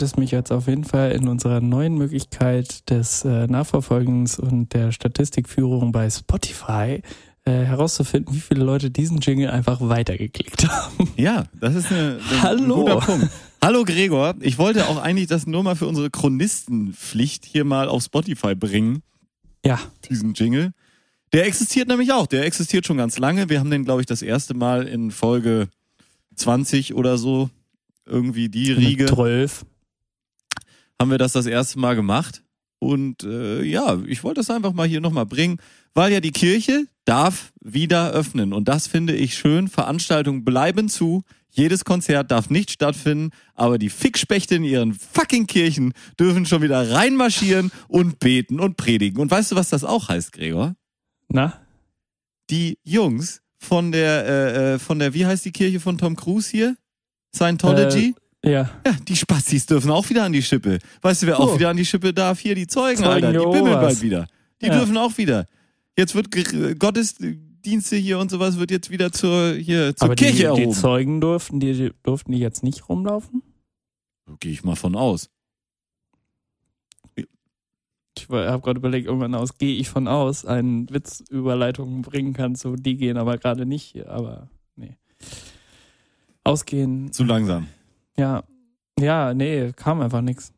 freut es mich jetzt auf jeden Fall in unserer neuen Möglichkeit des äh, Nachverfolgens und der Statistikführung bei Spotify äh, herauszufinden, wie viele Leute diesen Jingle einfach weitergeklickt haben. Ja, das ist eine, eine Hallo. ein guter Punkt. Hallo Gregor, ich wollte auch eigentlich das nur mal für unsere Chronistenpflicht hier mal auf Spotify bringen, Ja, diesen Jingle. Der existiert nämlich auch, der existiert schon ganz lange. Wir haben den, glaube ich, das erste Mal in Folge 20 oder so, irgendwie die Riege, 12. haben wir das das erste Mal gemacht. Und äh, ja, ich wollte das einfach mal hier nochmal bringen, weil ja die Kirche darf wieder öffnen. Und das finde ich schön. Veranstaltungen bleiben zu. Jedes Konzert darf nicht stattfinden, aber die Fickspechte in ihren fucking Kirchen dürfen schon wieder reinmarschieren und beten und predigen. Und weißt du, was das auch heißt, Gregor? Na? Die Jungs von der, äh, äh, von der, wie heißt die Kirche von Tom Cruise hier? Scientology? Ja. Ja, die Spastis dürfen auch wieder an die Schippe. Weißt du, wer auch Oh. wieder an die Schippe darf? Hier die Zeugen, Zeugen Alter. Die bimmeln bald wieder. Die Ja. dürfen auch wieder. Jetzt wird Gottesdienste hier und sowas wird jetzt wieder zur, hier, zur Aber Kirche die, die erhoben. Zeugen durften, die, die durften die jetzt nicht rumlaufen? Gehe ich mal von aus. Ich habe gerade überlegt, irgendwann aus gehe ich von aus, einen Witzüberleitung bringen kann zu die gehen aber gerade nicht aber nee. Ausgehen, Zu langsam. Ja. Ja, nee, kam einfach nichts.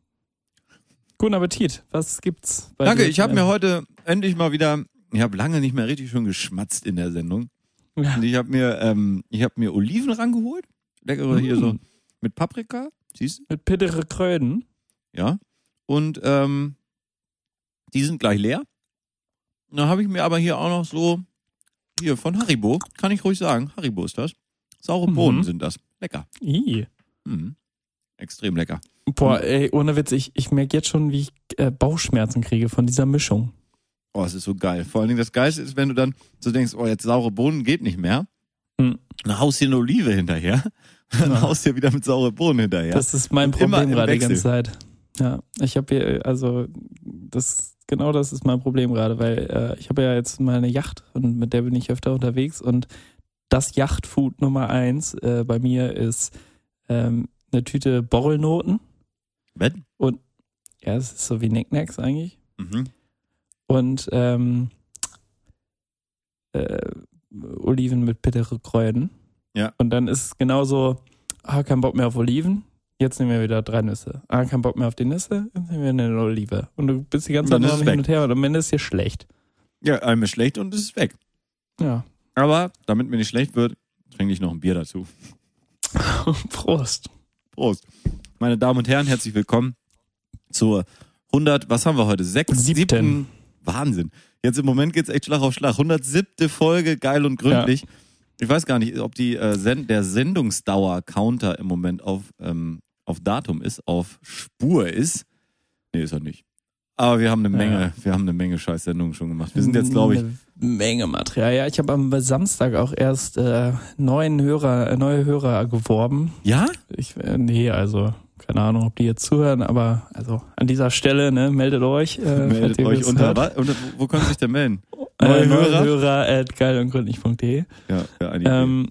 Guten Appetit. Was gibt's bei Danke, ich habe mir heute endlich mal wieder, ich habe lange nicht mehr richtig schön geschmatzt in der Sendung. Ja. Und ich habe mir, ähm, ich habe mir Oliven rangeholt. Leckere hier Mm. so mit Paprika. Siehst du? mit bittere Kröden. Ja. Und ähm, die sind gleich leer. Und Dann habe ich mir aber hier auch noch so, hier von Haribo, kann ich ruhig sagen, Haribo ist das. Saure Mhm. Bohnen sind das. Lecker. Ih. Mhm. Extrem lecker. Boah, ey, ohne Witz, ich, ich merke jetzt schon, wie ich äh, Bauchschmerzen kriege von dieser Mischung. Oh, es ist so geil. Vor allen Dingen das Geilste ist, wenn du dann so denkst, oh, jetzt saure Bohnen geht nicht mehr. Hm. Dann haust dir eine Olive hinterher. Dann Ja. haust dir wieder mit saure Bohnen hinterher. Das ist mein Und Problem gerade die ganze Zeit. Ja, ich habe hier, also das genau das ist mein Problem gerade, weil äh, ich habe ja jetzt meine Yacht und mit der bin ich öfter unterwegs und das Yachtfood Nummer eins äh, bei mir ist ähm, eine Tüte Borrelnoten. Wenn? Ja, es ist so wie Knickknacks eigentlich. Mhm. Und ähm, äh, Oliven mit bittere Kräuten. Ja. Und dann ist es genauso, ah, kein Bock mehr auf Oliven. Jetzt nehmen wir wieder drei Nüsse. Ah, kein Bock mehr auf die Nüsse. Jetzt nehmen wir eine Olive. Und du bist die ganze Und Zeit es hin und her und am Ende ist dir schlecht. Ja, einem ist schlecht und es ist weg. Ja. Aber damit mir nicht schlecht wird, trinke ich noch ein Bier dazu. Prost. Prost. Meine Damen und Herren, herzlich willkommen zur 100, was haben wir heute? Sechs, Siebten. Wahnsinn. Jetzt im Moment geht's echt Schlag auf Schlag. 107. Folge, geil und gründlich. Ich weiß gar nicht, ob die, äh, Send der Sendungsdauer-Counter im Moment auf, ähm, auf Datum ist, auf Spur ist. Nee, ist er nicht. Aber wir haben eine Ja. Menge, wir haben eine Menge Scheiß-Sendungen schon gemacht. Wir sind jetzt, glaube ich, Menge Material. Ja, ich habe am Samstag auch erst äh, neuen Hörer, äh, neue Hörer geworben. ja? Ich, äh, nee, also keine Ahnung, ob die jetzt zuhören, aber also an dieser Stelle, ne, meldet euch. Äh, Meldet euch unter, hört. wa- unter, wo können Sie sich denn melden? Äh, Neue neue Hörer? Hörer at geilundgründlich.de. Ja, ja einige. Ähm,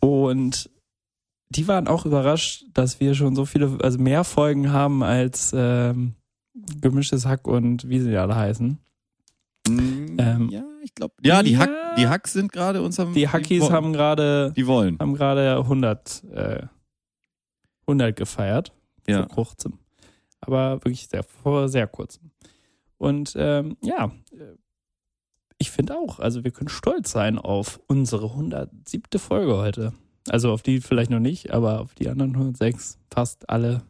und die waren auch überrascht, dass wir schon so viele, also mehr Folgen haben als ähm, gemischtes Hack und wie sie alle heißen. Mm, ähm, ja, ich glaube. Ja, die, ja. Hack, die Hacks sind gerade uns am. Die Hackies wo- haben gerade Die wollen. haben gerade 100, äh, 100 gefeiert. Ja. Vor kurzem. Aber wirklich sehr, vor sehr kurzem. Und ähm, ja, äh, ich finde auch, also wir können stolz sein auf unsere 107. Folge heute. Also auf die vielleicht noch nicht, aber auf die anderen 106 fast alle.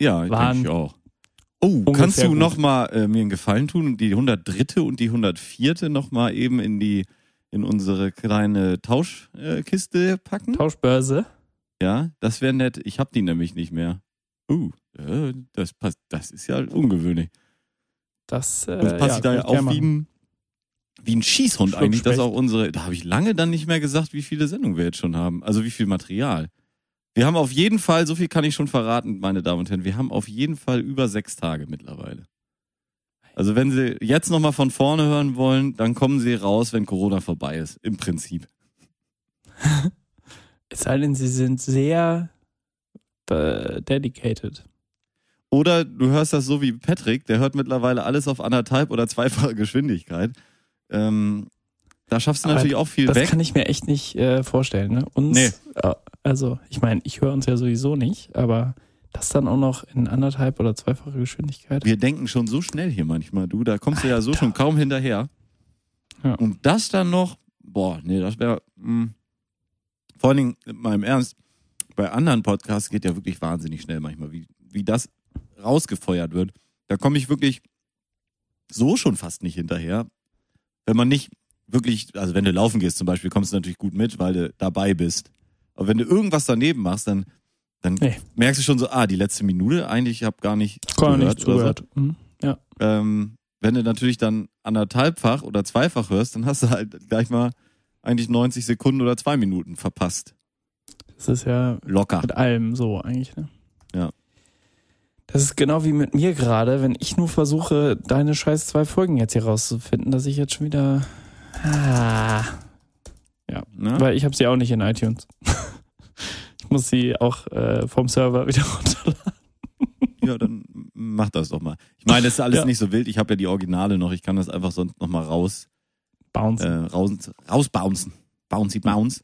Ja, Waren denke ich auch. Oh, kannst du gut. noch mal äh, mir einen Gefallen tun und die 103. und die 104. noch mal eben in die in unsere kleine Tauschkiste packen? Tauschbörse. Ja, das wäre nett. Ich habe die nämlich nicht mehr. Uh, äh, das passt. Das ist ja ungewöhnlich. Das, äh, Das passt ja, da ja auf wie ein, wie ein Schießhund Schluck eigentlich. Das auch unsere. Da habe ich lange dann nicht mehr gesagt, wie viele Sendungen wir jetzt schon haben. Also wie viel Material. Wir haben auf jeden Fall, so viel kann ich schon verraten, meine Damen und Herren, wir haben auf jeden Fall über sechs Tage mittlerweile. Also wenn Sie jetzt nochmal von vorne hören wollen, dann kommen Sie raus, wenn Corona vorbei ist. Im Prinzip. Es sei denn, sie sind sehr äh, dedicated. Oder du hörst das so wie Patrick, der hört mittlerweile alles auf anderthalb oder zweifache Geschwindigkeit. Ähm, da schaffst du Aber natürlich auch viel Das weg. kann ich mir echt nicht äh, vorstellen. Ne? Uns, Nee. äh, also ich meine, ich höre uns ja sowieso nicht, aber das dann auch noch in anderthalb oder zweifache Geschwindigkeit. Wir denken schon so schnell hier manchmal, du. Da kommst du ja so schon kaum hinterher. Ja. Und das dann noch, boah, nee, das wäre. Vor allen Dingen, mal im Ernst, bei anderen Podcasts geht ja wirklich wahnsinnig schnell manchmal, wie, wie das rausgefeuert wird. Da komme ich wirklich so schon fast nicht hinterher. Wenn man nicht wirklich, also wenn du laufen gehst zum Beispiel, kommst du natürlich gut mit, weil du dabei bist. Aber wenn du irgendwas daneben machst, dann, dann Nee. merkst du schon so, ah, die letzte Minute, eigentlich, ich habe gar nicht Gar nicht zugehört oder zugehört. Mhm. Ja. so. Ähm, wenn du natürlich dann anderthalbfach oder zweifach hörst, dann hast du halt gleich mal eigentlich 90 Sekunden oder zwei Minuten verpasst. Das ist ja Locker. mit allem so eigentlich. Ne? Ja. Das ist genau wie mit mir gerade, wenn ich nur versuche, deine scheiß zwei Folgen jetzt hier rauszufinden, dass ich jetzt schon wieder. Ah, Ne? weil ich habe sie auch nicht in iTunes. ich muss sie auch äh, vom Server wieder runterladen. Ja, dann mach das doch mal. Ich meine, das ist alles Ja. nicht so wild. Ich habe ja die Originale noch. Ich kann das einfach sonst noch mal raus, Bounce. äh, raus, rausbouncen. Bouncy bounce.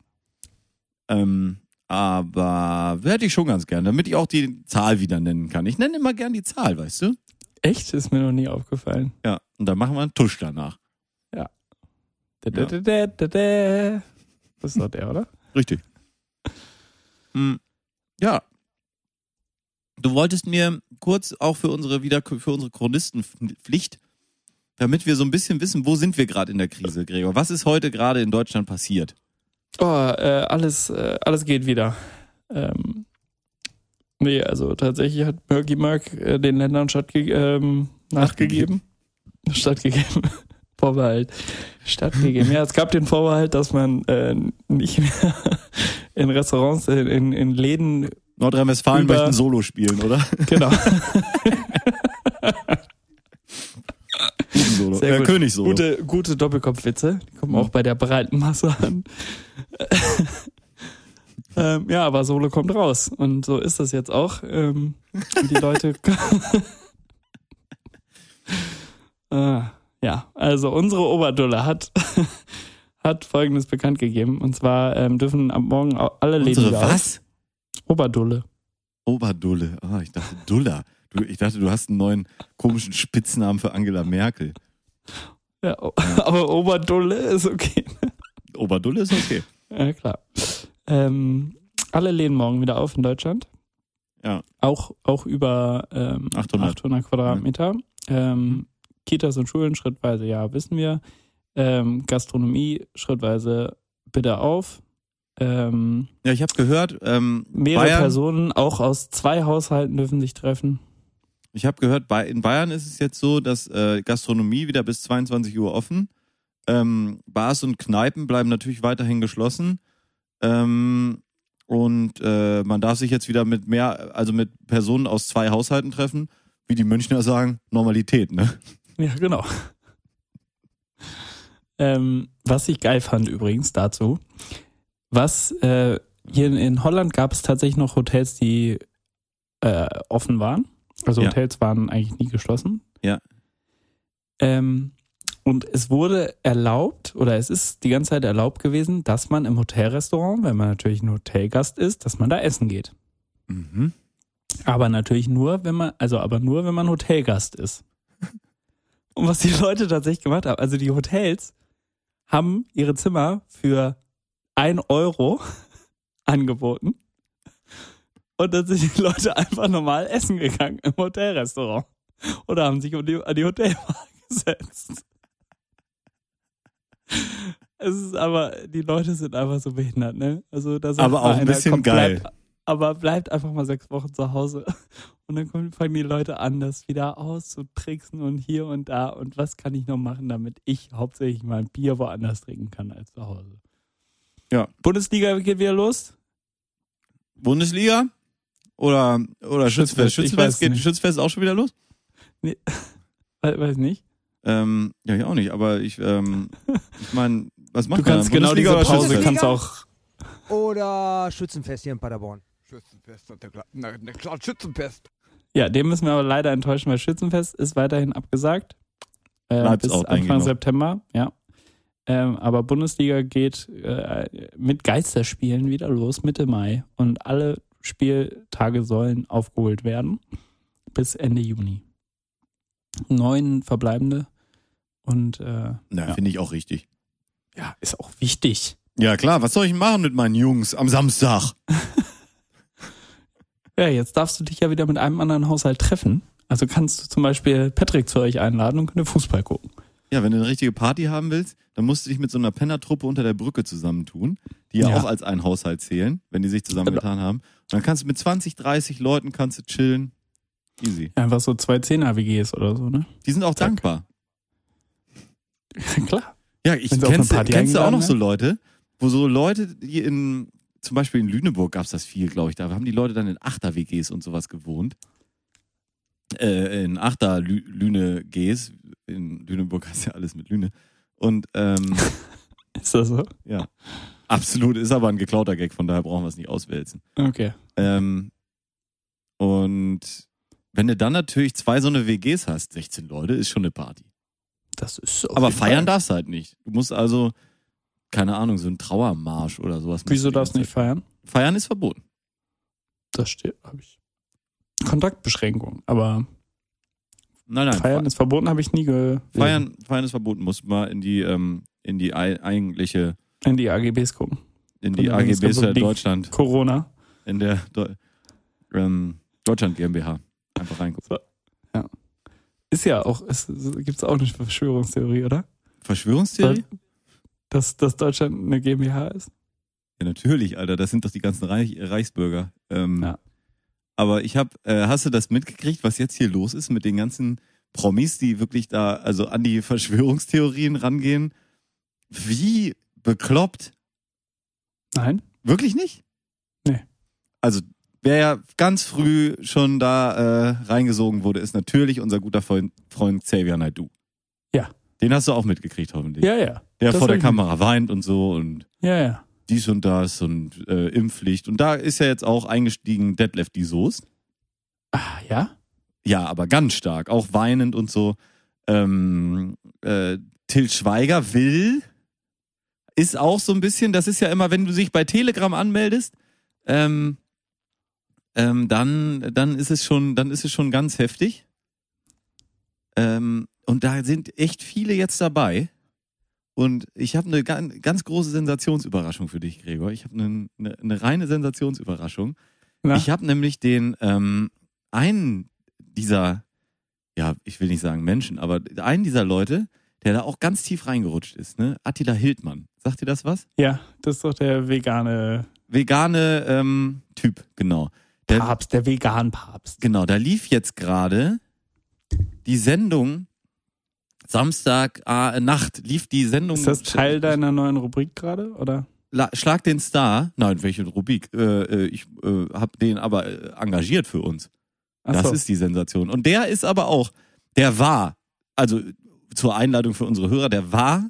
Ähm, aber hätte ich schon ganz gern, damit ich auch die Zahl wieder nennen kann. Ich nenne immer gern die Zahl, weißt du? Echt? Ist mir noch nie aufgefallen. Ja. Und dann machen wir einen Tusch danach. Da, da, da, da, da, da. Das ist doch der, oder? Richtig. Hm, ja. Du wolltest mir kurz auch für unsere wieder für unsere Chronistenpflicht, damit wir so ein bisschen wissen, wo sind wir gerade in der Krise, Gregor? Was ist heute gerade in Deutschland passiert? Oh, äh, alles, äh, alles geht wieder. Ähm, nee, also tatsächlich hat Murky Mark äh, den Ländern stattge ähm, nachgegeben. Stattgegeben. Vorbehalt. Stattgegeben. Ja, es gab den Vorbehalt, dass man äh, nicht mehr in Restaurants, in, in, in Läden, Nordrhein-Westfalen Über- möchten Solo spielen, oder? genau. Solo. Sehr Äh, gut. König Solo. Gute, gute Doppelkopfwitze. Die kommen Mhm. auch bei der breiten Masse an. ähm, ja, aber Solo kommt raus. Und so ist das jetzt auch. Ähm, die Leute. ah, ja, also unsere Oberdulle hat, hat folgendes bekannt gegeben. Und zwar ähm, dürfen ab morgen alle Läden Unsere auf. was? Oberdulle. Oberdulle. Ah, ich dachte Dulla. Du, ich dachte, du hast einen neuen komischen Spitznamen für Angela Merkel. Ja, aber Oberdulle ist okay. Oberdulle ist okay. Ja, klar. Ähm, alle Läden morgen wieder auf in Deutschland. Ja. Auch, auch über ähm, 800. 800 Quadratmeter. Ähm, Kitas und Schulen schrittweise, ja, wissen wir. Ähm, Gastronomie schrittweise bitte auf. Ähm, Ja, ich habe gehört, ähm, mehrere Bayern, Personen, auch aus zwei Haushalten, dürfen sich treffen. Ich habe gehört, in Bayern ist es jetzt so, dass äh, Gastronomie wieder bis 22 Uhr offen. Ähm, Bars und Kneipen bleiben natürlich weiterhin geschlossen. Ähm, und äh, man darf sich jetzt wieder mit mehr, also mit Personen aus zwei Haushalten treffen. Wie die Münchner sagen, Normalität, ne? Ja, genau. ähm, was ich geil fand übrigens dazu, was äh, hier in, in Holland gab es tatsächlich noch Hotels, die äh, offen waren. Also Ja. Hotels waren eigentlich nie geschlossen. Ja. Ähm, und es wurde erlaubt, oder es ist die ganze Zeit erlaubt gewesen, dass man im Hotelrestaurant, wenn man natürlich ein Hotelgast ist, dass man da essen geht. Mhm. Aber natürlich nur, wenn man, also aber nur, wenn man Hotelgast ist. Und was die Leute tatsächlich gemacht haben, also die Hotels haben ihre Zimmer für ein Euro angeboten. Und dann sind die Leute einfach normal essen gegangen im Hotelrestaurant. Oder haben sich an die, an die Hotelbar gesetzt. Es ist aber, die Leute sind einfach so behindert, ne? Also da Aber auch ein bisschen komm, geil. Bleibt, aber bleibt einfach mal sechs Wochen zu Hause. Und dann kommen, fangen die Leute an, das wieder auszutricksen und hier und da. Und was kann ich noch machen, damit ich hauptsächlich mal ein Bier woanders trinken kann als zu Hause? Ja. Bundesliga geht wieder los? Bundesliga? Oder, oder Schützfest? Schützfest, Schützfest geht nicht. Schützfest auch schon wieder los? We- Weiß nicht. Ähm, ja, ich auch nicht, aber ich, ähm, ich meine, was macht Du kannst man? genau diese Bundesliga oder Pause, kannst auch Oder Schützenfest hier in Paderborn. Schützenfest, na klar, na, na klar, Schützenfest. Ja, dem müssen wir aber leider enttäuschen, weil Schützenfest ist weiterhin abgesagt. Äh, bis Anfang. September, ja. Ähm, aber Bundesliga geht äh, mit Geisterspielen wieder los, Mitte Mai. Und alle Spieltage sollen aufgeholt werden bis Ende Juni. Neun verbleibende. Und äh, Na, Ja. finde ich auch richtig. ja, ist auch wichtig. Ja, klar, was soll ich machen mit meinen Jungs am Samstag? Ja, jetzt darfst du dich ja wieder mit einem anderen Haushalt treffen. Also kannst du zum Beispiel Patrick zu euch einladen und könnt Fußball gucken. Ja, wenn du eine richtige Party haben willst, dann musst du dich mit so einer Pennertruppe unter der Brücke zusammentun, die ja, Ja. auch als ein Haushalt zählen, wenn die sich zusammengetan haben. Und dann kannst du mit 20, 30 Leuten kannst du chillen. Easy. Einfach so zwei Zehner-WGs oder so, ne? Die sind auch Zack. dankbar. Klar. Ja, ich kennst, kennst du auch noch so Leute, wo so Leute, die in, zum Beispiel in Lüneburg gab's das viel, glaube ich, da haben die Leute dann in Achter-WGs und sowas gewohnt. Äh, in Achter-Lüne-Gs. In Lüneburg heißt ja alles mit Lüne. Und ähm, Ist das so? ja, absolut, ist aber ein geklauter Gag, von daher brauchen wir es nicht auswälzen. Okay. Ähm, und wenn du dann natürlich zwei so eine WGs hast, 16 Leute, ist schon eine Party. Das ist so. Aber feiern darfst du halt nicht. Du musst also, keine Ahnung, so einen Trauermarsch oder sowas. Wieso darfst du nicht feiern? Feiern ist verboten. Das steht, habe ich. Kontaktbeschränkung. Aber Nein, nein. feiern fe- ist verboten, habe ich nie ge feiern, feiern ist verboten. Muss mal in die, ähm, in die ei- eigentliche, in die AGBs gucken. in die AGBs der. Deutschland, Corona. in der Deu ähm, Deutschland GmbH. Einfach reingucken. Ist ja auch, gibt es auch eine Verschwörungstheorie, oder? Verschwörungstheorie? Dass, dass Deutschland eine GmbH ist? Ja, natürlich, Alter. Das sind doch die ganzen Reich Reichsbürger. Ähm, Ja. Aber ich habe, äh, hast du das mitgekriegt, was jetzt hier los ist mit den ganzen Promis, die wirklich da also an die Verschwörungstheorien rangehen? Wie bekloppt? Nein? Wirklich nicht? Nee. Also wer ja ganz früh schon da äh, reingesogen wurde, ist natürlich unser guter Freund, Freund Xavier Naidoo. Ja. Den hast du auch mitgekriegt, hoffentlich. Ja, ja. Der das vor der Kamera weint und so und Ja, ja. dies und das und äh, Impfpflicht. Und da ist ja jetzt auch eingestiegen Detlef die Soest. Ah, ja? Ja, aber ganz stark, auch weinend und so. Ähm, äh, Till Schweiger will, ist auch so ein bisschen, das ist ja immer, wenn du dich bei Telegram anmeldest, ähm, ähm, dann, dann ist es schon, dann ist es schon ganz heftig. Ähm, und da sind echt viele jetzt dabei. Und ich habe eine ganz, große Sensationsüberraschung für dich, Gregor. Ich habe eine, eine, eine reine Sensationsüberraschung. Na? Ich habe nämlich den ähm, einen dieser, ja, ich will nicht sagen Menschen, aber einen dieser Leute, der da auch ganz tief reingerutscht ist, ne? Attila Hildmann. Sagt dir das was? Ja, das ist doch der vegane Vegane ähm, Typ, genau. Der, Papst, der vegan Papst. Genau, da lief jetzt gerade die Sendung Samstag äh, Nacht lief die Sendung. Ist das Teil deiner neuen Rubrik gerade, oder? La- Schlag den Star. Nein, welche Rubrik? Äh, äh, ich äh, habe den aber äh, engagiert für uns. Ach Das so. ist die Sensation. Und der ist aber auch, der war, also zur Einladung für unsere Hörer, der war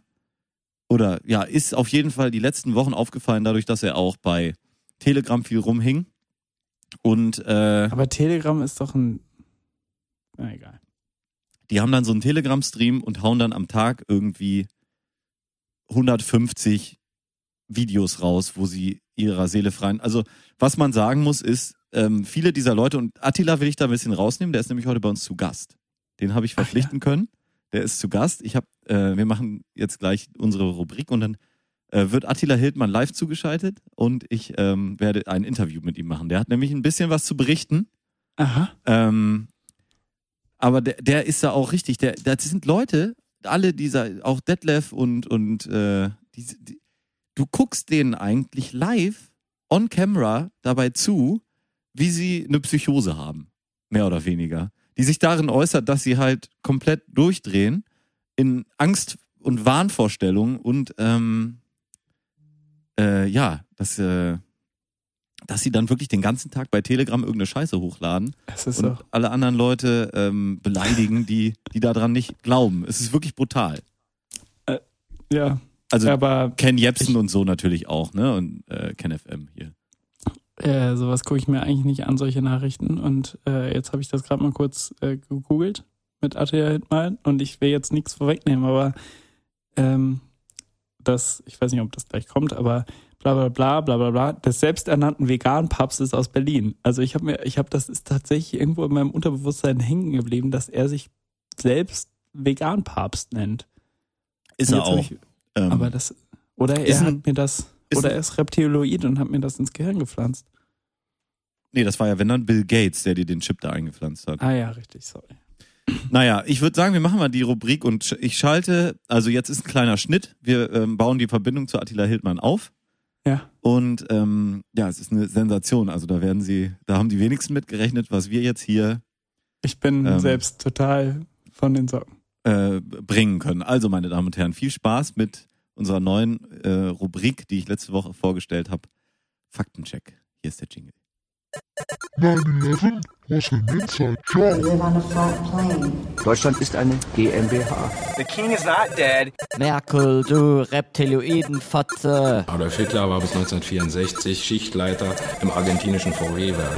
oder ja, ist auf jeden Fall die letzten Wochen aufgefallen, dadurch, dass er auch bei Telegram viel rumhing. Und äh, Aber Telegram ist doch ein. Na egal. Die haben dann so einen Telegram-Stream und hauen dann am Tag irgendwie 150 Videos raus, wo sie ihrer Seele freien. Also, was man sagen muss, ist, ähm, viele dieser Leute, und Attila will ich da ein bisschen rausnehmen, der ist nämlich heute bei uns zu Gast. Den habe ich Ach ja. verpflichten können. Der ist zu Gast. Ich habe, äh, wir machen jetzt gleich unsere Rubrik und dann äh, wird Attila Hildmann live zugeschaltet und ich ähm, werde ein Interview mit ihm machen. Der hat nämlich ein bisschen was zu berichten. Aha. Ähm, aber der, der ist da auch richtig. Der, das sind Leute, alle dieser, auch Detlef und, und äh, die, die, du guckst denen eigentlich live on camera dabei zu, wie sie eine Psychose haben. Mehr oder weniger. Die sich darin äußert, dass sie halt komplett durchdrehen in Angst und Wahnvorstellungen und ähm, äh, ja, dass, äh, dass sie dann wirklich den ganzen Tag bei Telegram irgendeine Scheiße hochladen und doch. alle anderen Leute ähm, beleidigen, die, die daran nicht glauben. Es ist wirklich brutal. Ja. Also aber Ken Jebsen ich- und so natürlich auch, ne? Und äh, Ken FM hier. Äh, sowas gucke ich mir eigentlich nicht an, solche Nachrichten. Und äh, jetzt habe ich das gerade mal kurz äh, gegoogelt mit Attila Hildmann und ich will jetzt nichts vorwegnehmen, aber ähm, das, ich weiß nicht, ob das gleich kommt, aber bla bla bla bla bla bla, des selbsternannten Vegan-Papstes aus Berlin. Also ich habe mir, ich habe, das ist tatsächlich irgendwo in meinem Unterbewusstsein hängen geblieben, dass er sich selbst Vegan-Papst nennt. Ist er auch. Ich, Ähm, aber das, oder er ein- hat mir das, ist oder er ist Reptiloid und hat mir das ins Gehirn gepflanzt. nee, das war ja, wenn dann Bill Gates, der dir den Chip da eingepflanzt hat. Ah ja, richtig, sorry. Naja, ich würde sagen, wir machen mal die Rubrik und ich schalte, also jetzt ist ein kleiner Schnitt. Wir ähm, bauen die Verbindung zu Attila Hildmann auf. Ja. Und ähm, ja, es ist eine Sensation. Also da werden sie, da haben die wenigsten mitgerechnet, was wir jetzt hier Ich bin Ähm. selbst total von den Socken. äh, bringen können. Also, meine Damen und Herren, viel Spaß mit unserer neuen äh, Rubrik, die ich letzte Woche vorgestellt habe. Faktencheck. Hier ist der Jingle. 9-11 was an inside job. live on a flat plane. Deutschland ist eine GmbH. The king is not dead. Merkel, du Reptiloidenfotze. Adolf Hitler war bis 1964 Schichtleiter im argentinischen VW-Werk.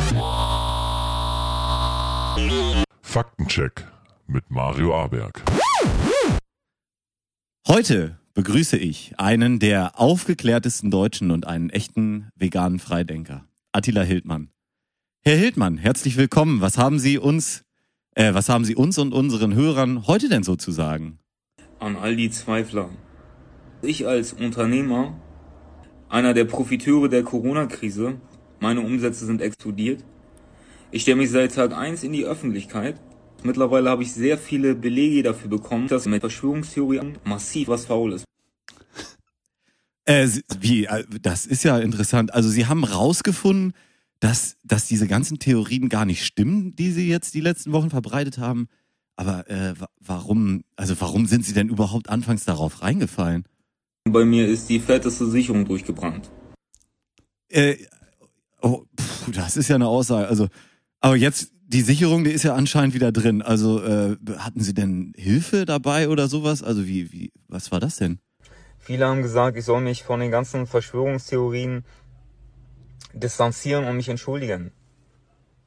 Faktencheck mit Mario Aberg. Heute begrüße ich einen der aufgeklärtesten Deutschen und einen echten veganen Freidenker, Attila Hildmann. Herr Hildmann, herzlich willkommen. Was haben Sie uns, äh, was haben Sie uns und unseren Hörern heute denn so zu sagen? an all die Zweifler. Ich als Unternehmer, einer der Profiteure der Corona-Krise, meine Umsätze sind explodiert. Ich stelle mich seit Tag 1 in die Öffentlichkeit. Mittlerweile habe ich sehr viele Belege dafür bekommen, dass mit Verschwörungstheorien massiv was faul ist. Äh, wie, äh, das ist ja interessant. Also Sie haben rausgefunden, dass, dass diese ganzen Theorien gar nicht stimmen, die Sie jetzt die letzten Wochen verbreitet haben. Aber äh, wa- warum, also warum sind Sie denn überhaupt anfangs darauf reingefallen? Bei mir ist die fetteste Sicherung durchgebrannt. Äh, oh, pff, das ist ja eine Aussage. Also, aber jetzt die Sicherung, die ist ja anscheinend wieder drin. Also äh, hatten Sie denn Hilfe dabei oder sowas? Also wie, wie, was war das denn? Viele haben gesagt, ich soll mich von den ganzen Verschwörungstheorien distanzieren und mich entschuldigen.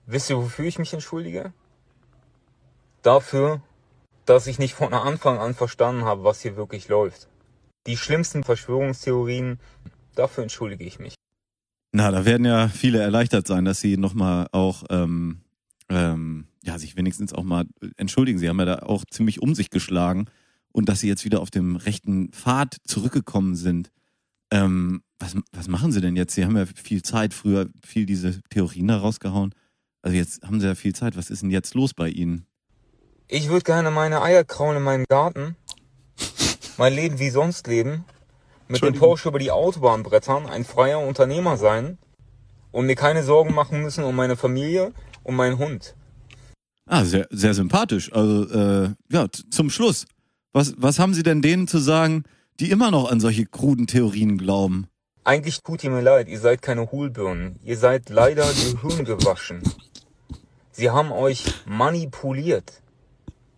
Wisst ihr, wofür ich mich entschuldige? Dafür, dass ich nicht von Anfang an verstanden habe, was hier wirklich läuft. Die schlimmsten Verschwörungstheorien, dafür entschuldige ich mich. Na, da werden ja viele erleichtert sein, dass Sie nochmal auch, ähm, ähm, ja, sich wenigstens auch mal entschuldigen. Sie haben ja da auch ziemlich um sich geschlagen und dass Sie jetzt wieder auf dem rechten Pfad zurückgekommen sind. Ähm, was, was machen Sie denn jetzt? Sie haben ja viel Zeit, früher viel diese Theorien da rausgehauen. Also jetzt haben Sie ja viel Zeit. Was ist denn jetzt los bei Ihnen? Ich würde gerne meine Eier kraulen in meinem Garten, mein Leben wie sonst leben, mit dem Porsche über die Autobahn brettern, ein freier Unternehmer sein und mir keine Sorgen machen müssen um meine Familie und meinen Hund. Ah, sehr, sehr sympathisch. Also, äh, ja, zum Schluss. Was, was haben Sie denn denen zu sagen, die immer noch an solche kruden Theorien glauben? Eigentlich tut ihr mir leid, ihr seid keine Hohlbirnen. Ihr seid leider gehirngewaschen. Sie haben euch manipuliert.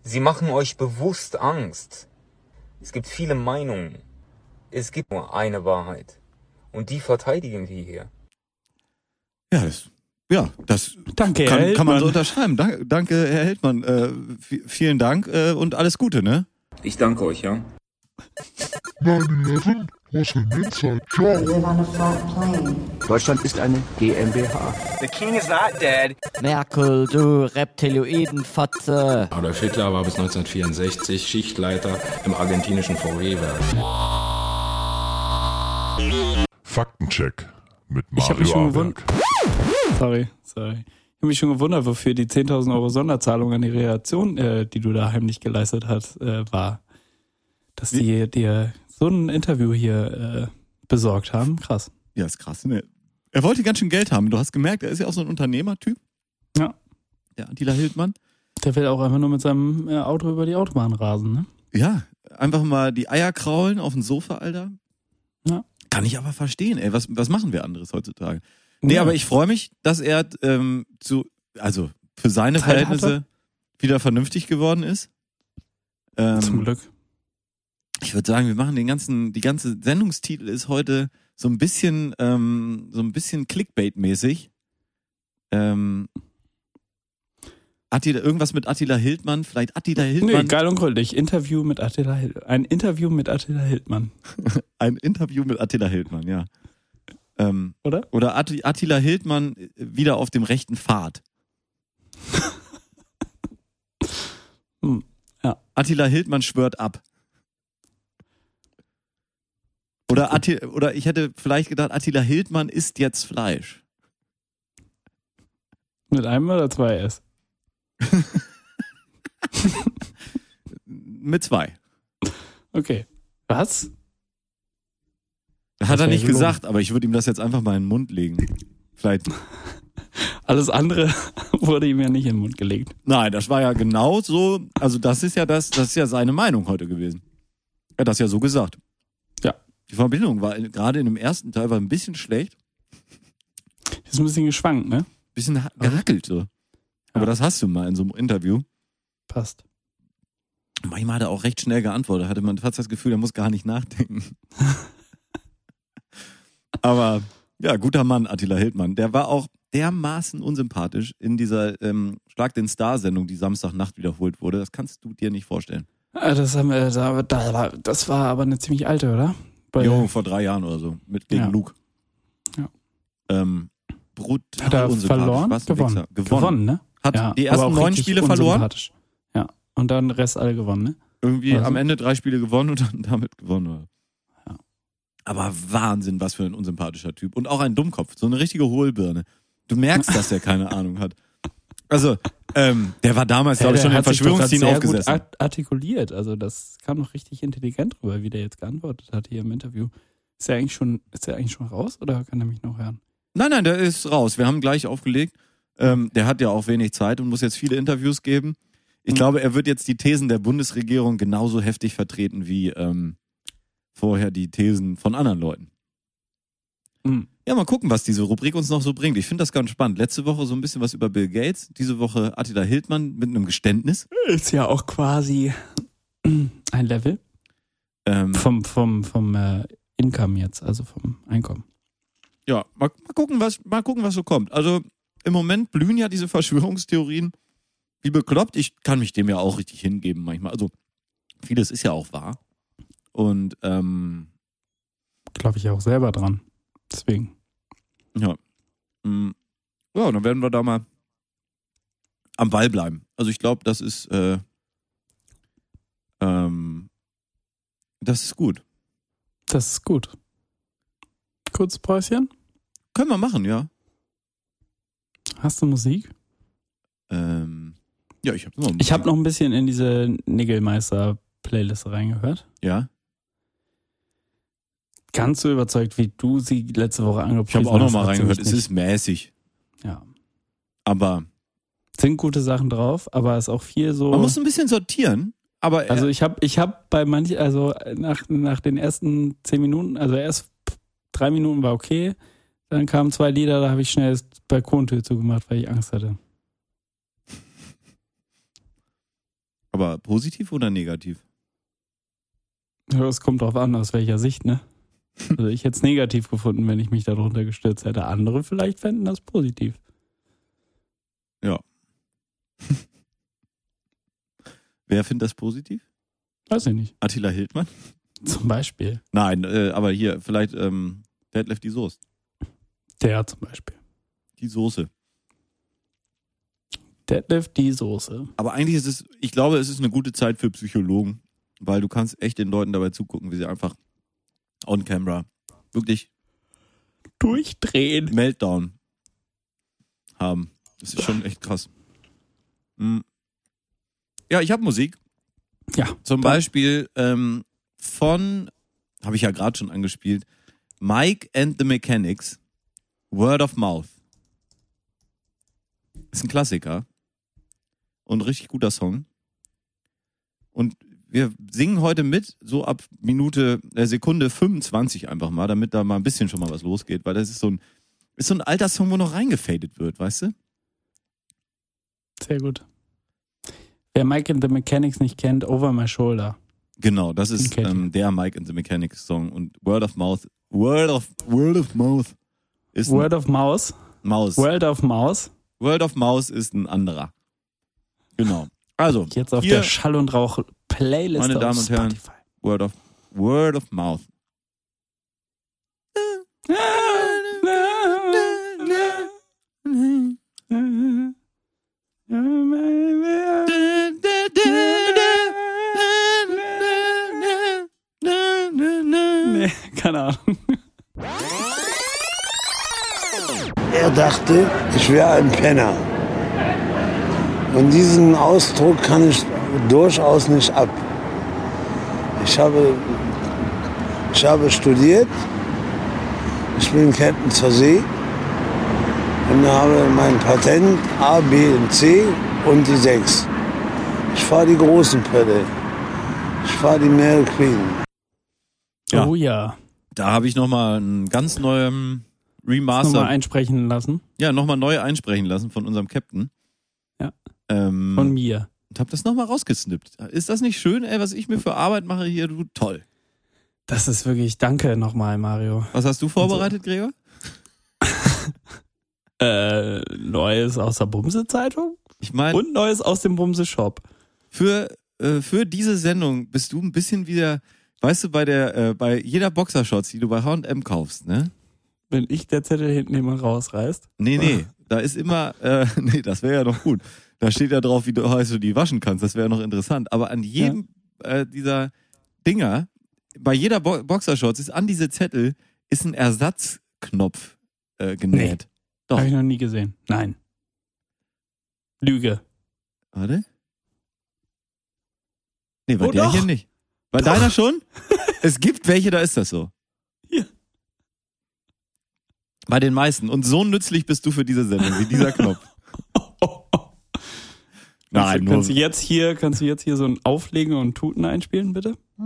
Sie machen euch bewusst Angst. Es gibt viele Meinungen. Es gibt nur eine Wahrheit. Und die verteidigen wir hier. Ja, das, ja, das Danke, kann, kann man so unterschreiben. Danke, danke Herr Heldmann. Äh, vi- vielen Dank äh, und alles Gute, ne? Ich danke euch, ja. 9-11 was an inside job. Deutschland ist eine GmbH. The king is not dead. Merkel, du Reptiloidenfotze. Adolf Hitler war bis 1964 Schichtleiter im argentinischen VW-Werk. Faktencheck mit Ich hab mich Mario schon Aberg. Sorry, sorry. Ich habe mich schon gewundert, wofür die 10.000 Euro Sonderzahlung an die Reaktion, äh, die du da heimlich geleistet hast, äh, war. Dass die dir so ein Interview hier äh, besorgt haben. Krass. Ja, ist krass, ne? Er wollte ganz schön Geld haben. Du hast gemerkt, er ist ja auch so ein Unternehmertyp. Ja. Der Attila Hildmann. Der will auch einfach nur mit seinem äh, Auto über die Autobahn rasen, ne? Ja, einfach mal die Eier kraulen auf dem Sofa, Alter. Ja. Kann ich aber verstehen, ey. Was, was machen wir anderes heutzutage? Nee, Ja. aber ich freue mich, dass er ähm, zu, also für seine Zeit Verhältnisse wieder vernünftig geworden ist. Ähm, Zum Glück. Ich würde sagen, wir machen den ganzen, die ganze Sendungstitel ist heute so ein bisschen, ähm, so ein bisschen Clickbait-mäßig. Ähm, Attila, irgendwas mit Attila Hildmann, vielleicht Attila Nee, Hildmann. geil und gründlich. Interview mit Attila Hild Ein Interview mit Attila Hildmann. Ein Interview mit Attila Hildmann, ja. Ähm, Oder? oder Atti- Attila Hildmann äh, wieder auf dem rechten Pfad. Hm, ja. Attila Hildmann schwört ab. Oder, Atti, oder ich hätte vielleicht gedacht, Attila Hildmann isst jetzt Fleisch. Mit einem oder zwei S? Mit zwei. Okay. Was? Hat er nicht gelogen. gesagt, aber ich würde ihm das jetzt einfach mal in den Mund legen. Vielleicht. Alles andere wurde ihm ja nicht in den Mund gelegt. Nein, das war ja genau so. Also, das ist ja das, das ist ja seine Meinung heute gewesen. Er hat das ja so gesagt. Ja. Die Verbindung war gerade in dem ersten Teil war ein bisschen schlecht, Ist ein bisschen geschwankt, ne? bisschen ha- gehackelt so. Aber das hast du mal in so einem Interview. Passt. Manchmal hat er auch recht schnell geantwortet, hatte man fast das Gefühl, er muss gar nicht nachdenken. Aber ja, guter Mann, Attila Hildmann. Der war auch dermaßen unsympathisch in dieser ähm, Schlag den Star-Sendung, die Samstagnacht wiederholt wurde. Das kannst du dir nicht vorstellen. Ah, Das, haben wir, da- da- das war aber eine ziemlich alte, oder? Bei, Jo, vor drei Jahren oder so, mit gegen Ja. Luke. Ja. Ähm, brutal Hat er unsympathisch. verloren? Was Gewonnen. Wichser. Gewonnen. ne? Hat Ja, die ersten neun Spiele verloren. Ja. Und dann den Rest alle gewonnen, ne? Irgendwie Also? am Ende drei Spiele gewonnen und dann damit gewonnen. Ja. Aber Wahnsinn, was für ein unsympathischer Typ. Und auch ein Dummkopf, so eine richtige Hohlbirne. Du merkst, dass der keine Ahnung hat. Also, ähm, der war damals, glaube ich, schon in gut aufgesessen. art- artikuliert. Also das kam noch richtig intelligent rüber, wie der jetzt geantwortet hat hier im Interview. Ist er eigentlich schon, ist er eigentlich schon raus oder kann er mich noch hören? Nein, nein, der ist raus. Wir haben gleich aufgelegt. Ähm, der hat ja auch wenig Zeit und muss jetzt viele Interviews geben. Ich Mhm. glaube, er wird jetzt die Thesen der Bundesregierung genauso heftig vertreten wie ähm, vorher die Thesen von anderen Leuten. Hm. Ja, mal gucken, was diese Rubrik uns noch so bringt. Ich finde das ganz spannend. Letzte Woche so ein bisschen was über Bill Gates, diese Woche Attila Hildmann mit einem Geständnis. Ist ja auch quasi ein Level Ähm, vom, vom, vom äh, Income jetzt, also vom Einkommen. ja, mal, mal gucken, was mal gucken, was so kommt. Also im Moment blühen ja diese Verschwörungstheorien wie bekloppt. Ich kann mich dem ja auch richtig hingeben manchmal. Also vieles ist ja auch wahr. Und ähm, Glaube ich auch selber dran. Deswegen. ja, mm, ja, dann werden wir da mal am Ball bleiben. Also ich glaube, das ist äh, ähm, das ist gut. Das ist gut. Kurz Päuschen. Können wir machen, ja. Hast du Musik? Ähm, ja, ich habe immer. Ich habe noch ein bisschen in diese Niggelmeister-Playlist reingehört. Ja, Ganz so überzeugt, wie du sie letzte Woche ich angepriesen habe auch hast, mal hat sie reingehört. mich Es ist mäßig, Ja. aber Sind gute Sachen drauf, aber ist auch viel so. man muss ein bisschen sortieren. Aber Also ich habe ich hab bei manchen, also nach, nach den ersten zehn Minuten, also erst drei Minuten war okay, dann kamen zwei Lieder, da habe ich schnell das Balkontür zugemacht, weil ich Angst hatte. aber positiv oder negativ? Ja, Es kommt drauf an, aus welcher Sicht, ne? Also ich hätte es negativ gefunden, wenn ich mich darunter gestürzt hätte. Andere vielleicht fänden das positiv. Wer findet das positiv? Weiß ich nicht. Attila Hildmann? Zum Beispiel. Nein, äh, aber hier, vielleicht ähm, Deadlift die Soße. Der zum Beispiel. Die Soße. Deadlift die Soße. Aber eigentlich ist es, ich glaube, es ist eine gute Zeit für Psychologen, weil du kannst echt den Leuten dabei zugucken, wie sie einfach on camera wirklich Durchdrehen. Meltdown haben. Das ist schon echt krass. Hm. Ja, ich habe Musik. Ja. Zum Beispiel ähm, von, habe ich ja gerade schon angespielt, Mike and the Mechanics, Word of Mouth. Ist ein Klassiker und richtig guter Song. Und wir singen heute mit, so ab Minute, äh, Sekunde 25 einfach mal, damit da mal ein bisschen schon mal was losgeht, weil das ist so ein, ist so ein alter Song, wo noch reingefadet wird, weißt du? Sehr gut. Wer Mike and the Mechanics nicht kennt, Over My Shoulder. Genau, das ist ähm, der Mike and the Mechanics Song und Word of Mouth, Word of, Word of Mouth ist Word of Mouse. Maus. World of Mouse. World of Mouse ist ein anderer. Genau. Also, Jetzt auf der Schall und Rauch Playlist Meine Damen auf und Herren. Word of, Word of Mouth. Nee, keine Ahnung. Er dachte, ich wäre ein Penner. Und diesen Ausdruck kann ich durchaus nicht ab. Ich habe, ich habe studiert, ich bin Captain zur See und habe mein Patent A, B und C und die 6. Ich fahre die großen Pötte. Ich fahre die Mary Queen. Ja. Oh ja. Da habe ich nochmal einen ganz neuen Nochmal Remaster. einsprechen lassen. ja, nochmal neu einsprechen lassen von unserem Captain. Ja. Ähm, Von mir. Und hab das nochmal rausgesnippt. Ist das nicht schön, ey, was ich mir für Arbeit mache hier? Du, toll. Das ist wirklich, danke nochmal, Mario. Was hast du vorbereitet, Gregor? Äh, Neues aus der Bumse-Zeitung Ich meine, und Neues aus dem Bumse-Shop. für, äh, für diese Sendung bist du ein bisschen wieder, weißt du, bei der, äh, bei jeder Boxershorts, die du bei H&M kaufst, ne? Wenn ich der Zettel hinten immer rausreißt. Nee, nee, da ist immer, äh, nee, das wäre ja noch gut. Da steht ja drauf, wie du, heißt, du die waschen kannst, das wäre noch interessant. Aber an jedem äh, dieser Dinger, bei jeder Bo Boxershorts ist an diese Zettel ist ein Ersatzknopf äh, genäht. Doch. Habe ich noch nie gesehen. Nein. Lüge. Warte. Nee, bei Oh, der doch. hier nicht. Bei Doch. deiner schon? es gibt welche, da ist das so. Ja. Bei den meisten. Und so nützlich bist du für diese Sendung, wie dieser Knopf. Nein, kannst, nur, kannst du jetzt hier, kannst du jetzt hier so ein Auflegen und Tuten einspielen, bitte?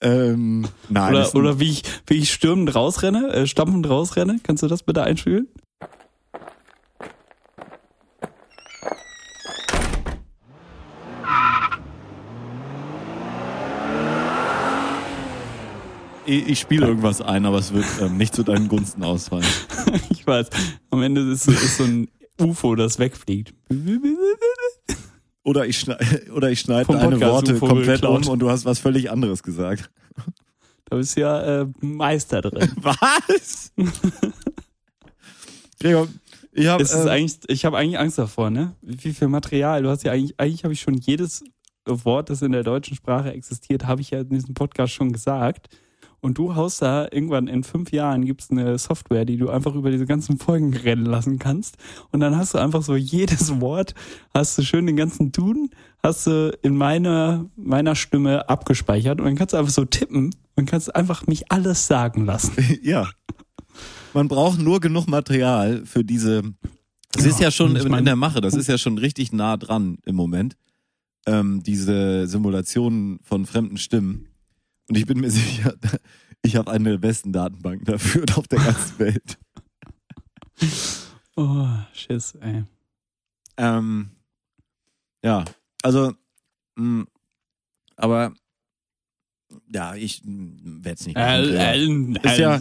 ähm, nein. Oder, oder wie ich, wie ich stürmend rausrenne, äh, stampfend rausrenne. Kannst du das bitte einspielen? Ich, spiele irgendwas ein, aber es wird ähm, nicht zu deinen Gunsten ausfallen. ich weiß. Am Ende ist, so- ist so ein UFO, das wegfliegt. Oder ich, schneide, oder ich schneide deine Worte UFO komplett geklaut. um und du hast was völlig anderes gesagt. Da bist du ja äh, Meister drin. Was? Gregor, ich habe eigentlich, ich habe eigentlich Angst davor, ne? Wie viel Material. Du hast ja eigentlich, eigentlich habe ich schon jedes Wort, das in der deutschen Sprache existiert, habe ich ja in diesem Podcast schon gesagt. Und du haust da irgendwann in fünf Jahren gibt's eine Software, die du einfach über diese ganzen Folgen rennen lassen kannst. Und dann hast du einfach so jedes Wort, hast du schön den ganzen Duden, hast du in meiner, meiner Stimme abgespeichert und dann kannst du einfach so tippen und kannst einfach mich alles sagen lassen. ja. Man braucht nur genug Material für diese. Es ist ja schon in, in der Mache, das ist ja schon richtig nah dran im Moment. Ähm, diese Simulation von fremden Stimmen. Und ich bin mir sicher, ich habe eine der besten Datenbanken dafür auf der ganzen Welt. Oh, Schiss, ey. Ähm, ja, also, mh, aber ja, ich werde es nicht machen. Gregor. Ist ja-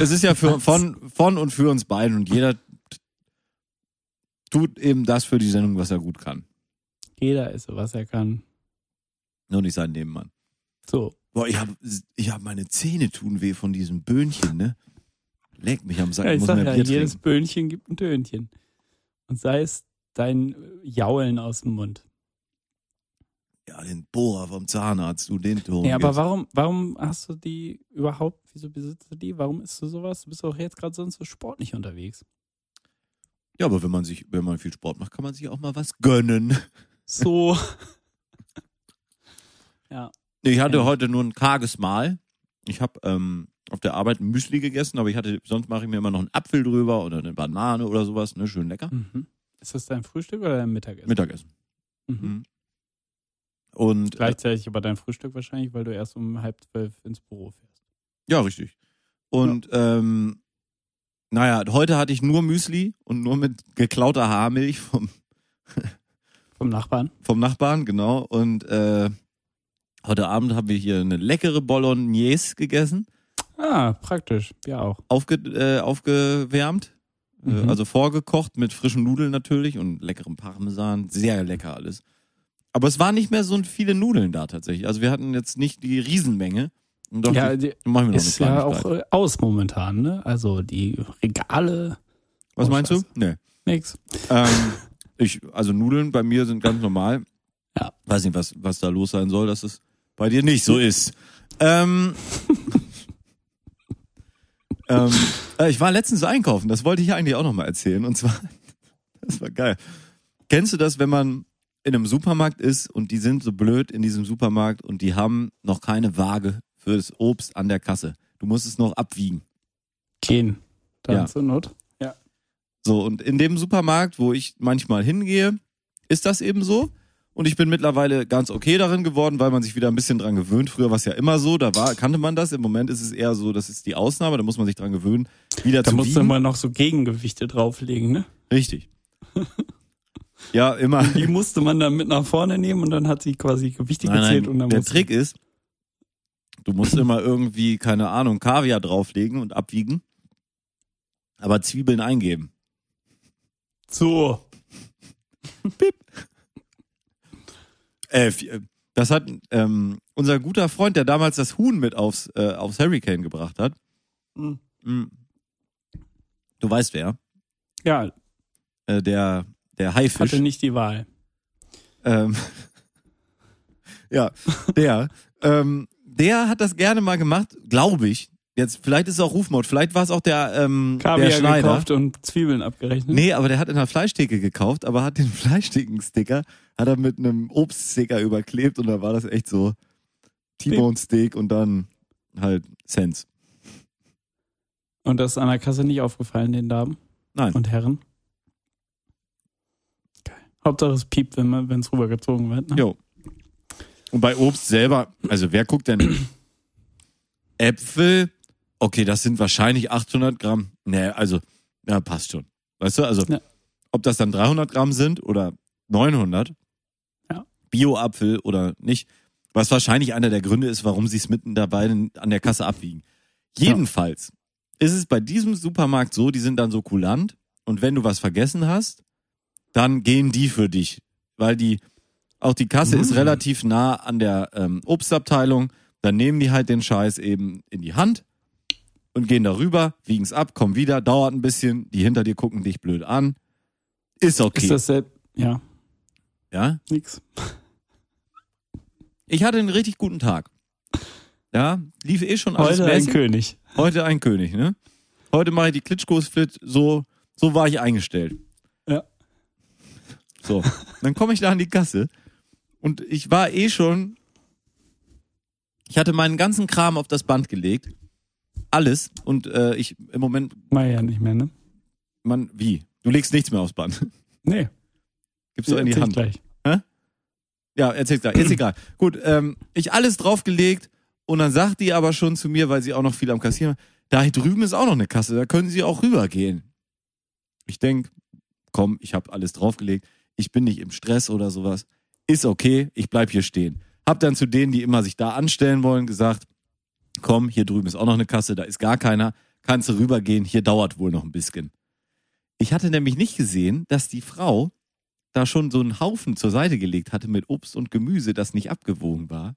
Es ist ja für, von, von und für uns beiden und jeder tut eben das für die Sendung, was er gut kann. Jeder ist was er kann. Nur nicht sein Nebenmann. So. Boah, ich habe ich hab meine Zähne tun weh von diesem Böhnchen, ne? Leck mich am Sack, Ja, ich muss sag mehr ja, Bier jedes trinken. Böhnchen gibt ein Tönchen. Und sei es dein Jaulen aus dem Mund. Ja, den Bohrer vom Zahnarzt, du den Ton. Nee, aber warum, warum hast du die überhaupt, wieso besitzt du die? Warum isst du sowas? Du bist doch jetzt gerade sonst so sportlich unterwegs. Ja, aber wenn man sich, wenn man viel Sport macht, kann man sich auch mal was gönnen. So. ja. Ich hatte Ja. heute nur ein karges Mahl. Ich habe ähm, auf der Arbeit ein Müsli gegessen, aber ich hatte, sonst mache ich mir immer noch einen Apfel drüber oder eine Banane oder sowas, ne, schön lecker. Mhm. Ist das dein Frühstück oder dein Mittagessen? Mittagessen. Mhm. Mhm. Und äh, Gleichzeitig aber dein Frühstück wahrscheinlich, weil du erst um halb zwölf ins Büro fährst. ja, richtig. Und ähm, naja, heute hatte ich nur Müsli und nur mit geklauter Haarmilch vom, Vom Nachbarn? vom Nachbarn, genau. Und äh, Heute Abend haben wir hier eine leckere Bolognese gegessen, Ah, praktisch. Ja auch. aufge, äh, aufgewärmt, äh, Mhm. also vorgekocht mit frischen Nudeln natürlich und leckerem Parmesan. Sehr lecker alles. Aber es waren nicht mehr so viele Nudeln da tatsächlich. Also wir hatten jetzt nicht die Riesenmenge. Und dachte Ja, die machen wir noch ist ja auch äh, aus momentan, ne? Also die Regale. Was Oh, meinst Scheiße. du? Nee. Nix. Ähm, ich, also Nudeln bei mir sind ganz normal. Ja. Weiß nicht, was, was da los sein soll, dass es bei dir nicht so ist. Ähm, ähm, äh, ich war letztens einkaufen, das wollte ich eigentlich auch nochmal erzählen. Und zwar, das war geil. Kennst du das, wenn man in einem Supermarkt ist und die sind so blöd in diesem Supermarkt und die haben noch keine Waage für das Obst an der Kasse? Du musst es noch abwiegen. Gehen. Dann Ja. zur Not. So, und in dem Supermarkt, wo ich manchmal hingehe, ist das eben so. Und ich bin mittlerweile ganz okay darin geworden, weil man sich wieder ein bisschen dran gewöhnt. Früher war es ja immer so, da war, kannte man das. Im Moment ist es eher so, das ist die Ausnahme, da muss man sich dran gewöhnen, wieder Da zu musst du wiegen. immer noch so Gegengewichte drauflegen, ne? Richtig. ja, immer. Die musste man dann mit nach vorne nehmen und dann hat sie quasi Gewichte Nein, gezählt und nein, dann der Trick ist, du musst immer irgendwie, keine Ahnung, Kaviar drauflegen und abwiegen, aber Zwiebeln eingeben. So. F- äh, das hat ähm, unser guter Freund, der damals das Huhn mit aufs, äh, aufs Hurricane gebracht hat. Mhm. Mm. Du weißt wer? Ja, Äh, der, der Haifisch. hatte nicht die Wahl. Ähm, ja, der. ähm, der hat das gerne mal gemacht, glaube ich. Jetzt, vielleicht ist es auch Rufmord, vielleicht war es auch der, ähm, der Kaviar Schneider. gekauft und Zwiebeln abgerechnet. Nee, aber der hat in der Fleischtheke gekauft, aber hat den Fleischtheken-Sticker, hat er mit einem Obststicker überklebt und da war das echt so T-Bone Steak und dann halt Sense. Und das ist an der Kasse nicht aufgefallen, den Damen Nein. und Herren. Geil. Hauptsache es piept, wenn es rübergezogen wird. Ne? Jo. Und bei Obst selber, also wer guckt denn Äpfel? Okay, das sind wahrscheinlich 800 Gramm. Nee, also, ja, passt schon. Weißt du, also, Ja. ob das dann 300 Gramm sind oder 900, Ja. Bio-Apfel oder nicht, was wahrscheinlich einer der Gründe ist, warum sie es mitten dabei an der Kasse abwiegen. Jedenfalls ist es bei diesem Supermarkt so, die sind dann so kulant und wenn du was vergessen hast, dann gehen die für dich, weil die auch die Kasse ist Mhm. relativ nah an der ähm, Obstabteilung. Dann nehmen die halt den Scheiß eben in die Hand und gehen darüber, wiegen es ab, kommen wieder, dauert ein bisschen, die hinter dir gucken dich blöd an. Ist okay. Ist das selbst? Ja, ja? nix. Ich hatte einen richtig guten Tag. Ja, lief eh schon alles Heute ein mäßig. König. Heute ein König, ne? Heute mache ich die Klitschkos fit, so, so war ich eingestellt. Ja. So, dann komme ich da an die Kasse und ich war eh schon, ich hatte meinen ganzen Kram auf das Band gelegt, alles und äh, ich im Moment, ich ja nicht mehr, ne? man, wie? Du legst nichts mehr aufs Band. Nee. Gibst du in die Hand. gleich. Ja, erzähl's gleich. Ist egal. Gut, ähm, ich alles draufgelegt und dann sagt die aber schon zu mir, weil sie auch noch viel am Kassieren da drüben ist auch noch eine Kasse, da können Sie auch rübergehen. Ich denk, komm, ich habe alles draufgelegt, ich bin nicht im Stress oder sowas. Ist okay, ich bleib hier stehen. Hab dann zu denen, die immer sich da anstellen wollen, gesagt, komm, hier drüben ist auch noch eine Kasse, da ist gar keiner, kannst du rübergehen, hier dauert wohl noch ein bisschen. Ich hatte nämlich nicht gesehen, dass die Frau da schon so einen Haufen zur Seite gelegt hatte mit Obst und Gemüse, das nicht abgewogen war.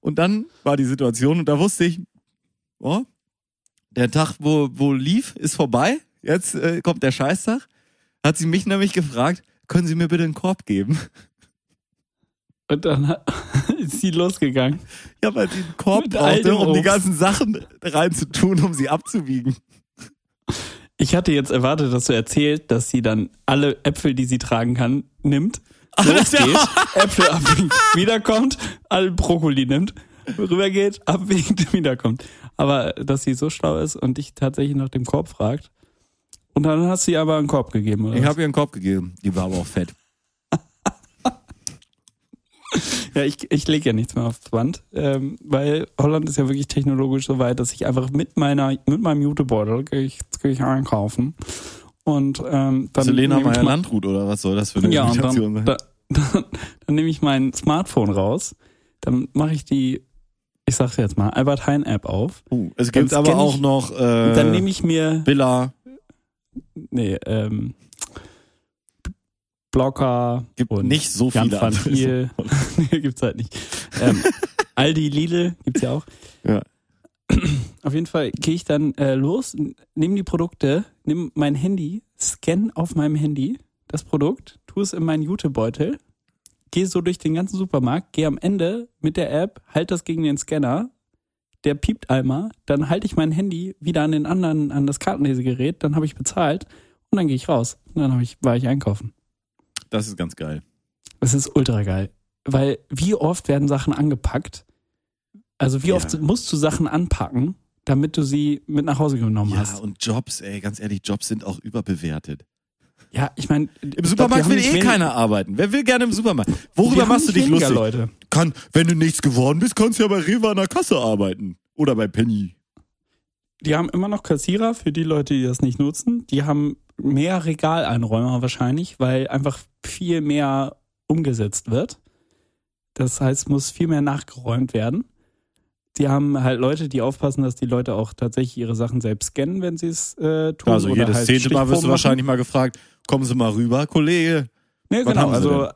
Und dann war die Situation und da wusste ich, oh, der Tag, wo, wo lief, ist vorbei. Jetzt äh, kommt der Scheißtag. Hat sie mich nämlich gefragt, können Sie mir bitte einen Korb geben? Und dann ist sie losgegangen. Ja, weil sie einen Korb Mit brauchte, um die ganzen Sachen reinzutun, um sie abzuwiegen. Ich hatte jetzt erwartet, dass du erzählt, dass sie dann alle Äpfel, die sie tragen kann, nimmt, losgeht, Äpfel abwiegt, wiederkommt, alle Brokkoli nimmt, rübergeht, abwiegt, wiederkommt. Aber dass sie so schlau ist und dich tatsächlich nach dem Korb fragt. Und dann hast du ihr aber einen Korb gegeben, oder? Ich habe ihr einen Korb gegeben. Die war aber auch fett. Ja, ich, ich lege ja nichts mehr aufs Band, ähm, weil Holland ist ja wirklich technologisch so weit, dass ich einfach mit meiner, mit meinem Jutebeutel gehe ich, gehe ich einkaufen. Und ähm, dann Selena nehme ich Meyer mal- Landrut oder was soll das für eine Ja, und Imitation dann, sein? da, dann, dann nehme ich mein Smartphone raus, Dann mache ich die, ich sag's jetzt mal, Albert Hein App auf. Uh, es gibt aber auch ich- noch äh, Dann nehme ich mir, Billa, nee, ähm, Blocker gibt nicht so Jan viele van andere. Thiel. nee, gibt's halt nicht. Ähm, Aldi, Lidl gibt's ja auch. Ja. Auf jeden Fall gehe ich dann äh, los, nehme die Produkte, nehme mein Handy, scanne auf meinem Handy das Produkt, tue es in meinen Jutebeutel, gehe so durch den ganzen Supermarkt, gehe am Ende mit der App, halte das gegen den Scanner, der piept einmal, dann halte ich mein Handy wieder an den anderen, an das Kartenlesegerät, dann habe ich bezahlt und dann gehe ich raus. Und dann ich, war ich einkaufen. Das ist ganz geil. Das ist ultra geil. Weil wie oft werden Sachen angepackt? Also wie Ja. oft musst du Sachen anpacken, damit du sie mit nach Hause genommen Ja, hast? und Jobs, ey, ganz ehrlich, Jobs sind auch überbewertet. Ja, ich meine, Im Supermarkt will eh keiner arbeiten. Wer will gerne im Supermarkt? Worüber machst du dich lustig? Leute. Kann, wenn du nichts geworden bist, kannst du ja bei Rewe an der Kasse arbeiten. Oder bei Penny. Die haben immer noch Kassierer für die Leute, die das nicht nutzen. Die haben mehr Regaleinräumer wahrscheinlich, weil einfach viel mehr umgesetzt wird. Das heißt, muss viel mehr nachgeräumt werden. Die haben halt Leute, die aufpassen, dass die Leute auch tatsächlich ihre Sachen selbst scannen, wenn sie es äh, tun. Also jedes halt zehnte Mal wirst du wahrscheinlich mal gefragt, kommen Sie mal rüber, Kollege. Ne, genau, also?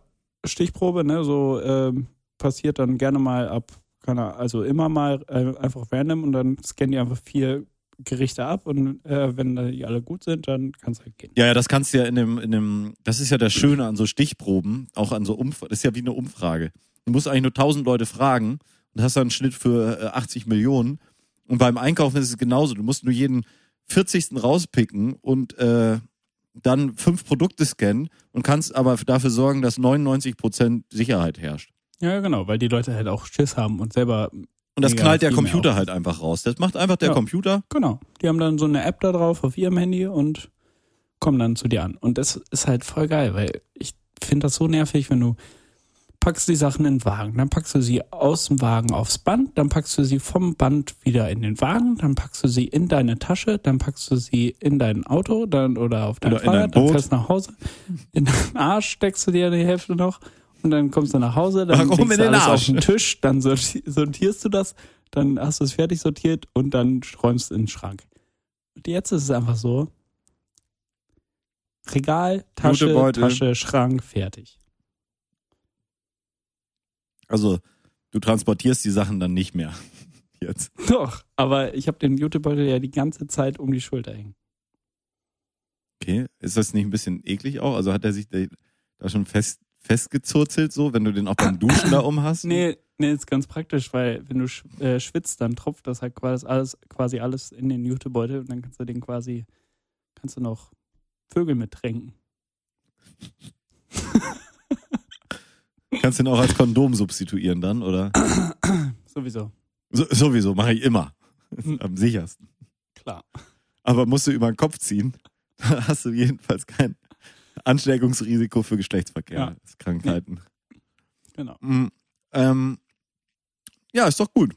Stichprobe, ne, so ähm, passiert dann gerne mal ab, keine Ahnung, also immer mal äh, einfach random und dann scannen die einfach vier Gerichte ab und äh, wenn die alle gut sind, dann kann es halt gehen. Ja, ja, das kannst du ja in dem, in dem, das ist ja das Schöne an so Stichproben, auch an so Umfragen, das ist ja wie eine Umfrage. Du musst eigentlich nur 1000 Leute fragen und hast dann einen Schnitt für äh, 80 Millionen. Und beim Einkaufen ist es genauso. Du musst nur jeden 40. rauspicken und äh, dann fünf Produkte scannen und kannst aber dafür sorgen, dass 99% Sicherheit herrscht. Ja, genau, weil die Leute halt auch Schiss haben und selber. Und das knallt der Computer halt einfach raus. Das macht einfach der Ja. Computer. Genau. Die haben dann so eine App da drauf auf ihrem Handy und kommen dann zu dir an. Und das ist halt voll geil, weil ich finde das so nervig, wenn du packst die Sachen in den Wagen, dann packst du sie aus dem Wagen aufs Band, dann packst du sie vom Band wieder in den Wagen, dann packst du sie in deine Tasche, dann packst du sie in dein Auto dann oder auf dein Oder in dein Fahrrad, dann fährst du nach Hause. In deinen Arsch steckst du dir die Hälfte noch und dann kommst du nach Hause, dann Warum legst du alles Arsch? auf den Tisch, dann sorti- sortierst du das, dann hast du es fertig sortiert und dann räumst du in den Schrank. Und jetzt ist es einfach so, Regal, Tasche. Tasche, Schrank, fertig. Also, du transportierst die Sachen dann nicht mehr. Jetzt. Doch, aber ich habe den Jutebeutel ja die ganze Zeit um die Schulter hängen. Okay. Ist das nicht ein bisschen eklig auch? Also hat er sich da schon fest, festgezurzelt so, wenn du den auch beim Duschen da um hast? Nee, nee, ist ganz praktisch, weil wenn du sch- äh, schwitzt, dann tropft das halt quasi alles, quasi alles in den Jutebeutel und dann kannst du den quasi, kannst du noch Vögel mittränken. Kannst du den auch als Kondom substituieren dann, oder? Sowieso, So, sowieso, mache ich immer. Hm. Am sichersten. klar. Aber musst du über den Kopf ziehen, dann hast du jedenfalls kein Ansteckungsrisiko für Geschlechtsverkehrskrankheiten. Genau. Mm, ähm, ja, ist doch gut.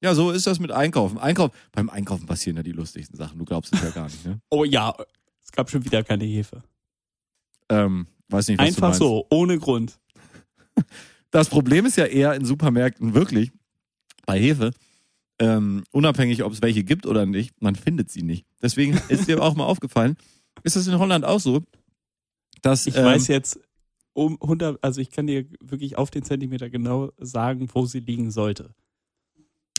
Ja, so ist das mit Einkaufen. Einkauf, beim Einkaufen passieren ja die lustigsten Sachen. Du glaubst es ja gar nicht, ne? Oh ja, es gab schon wieder keine Hefe. Ähm, weiß nicht, was Einfach so, ohne Grund. Das Problem ist ja eher in Supermärkten wirklich bei Hefe, ähm, unabhängig, ob es welche gibt oder nicht, man findet sie nicht. Deswegen ist dir auch mal aufgefallen, ist das in Holland auch so, dass Ich ähm, weiß jetzt um 100, also ich kann dir wirklich auf den Zentimeter genau sagen, wo sie liegen sollte.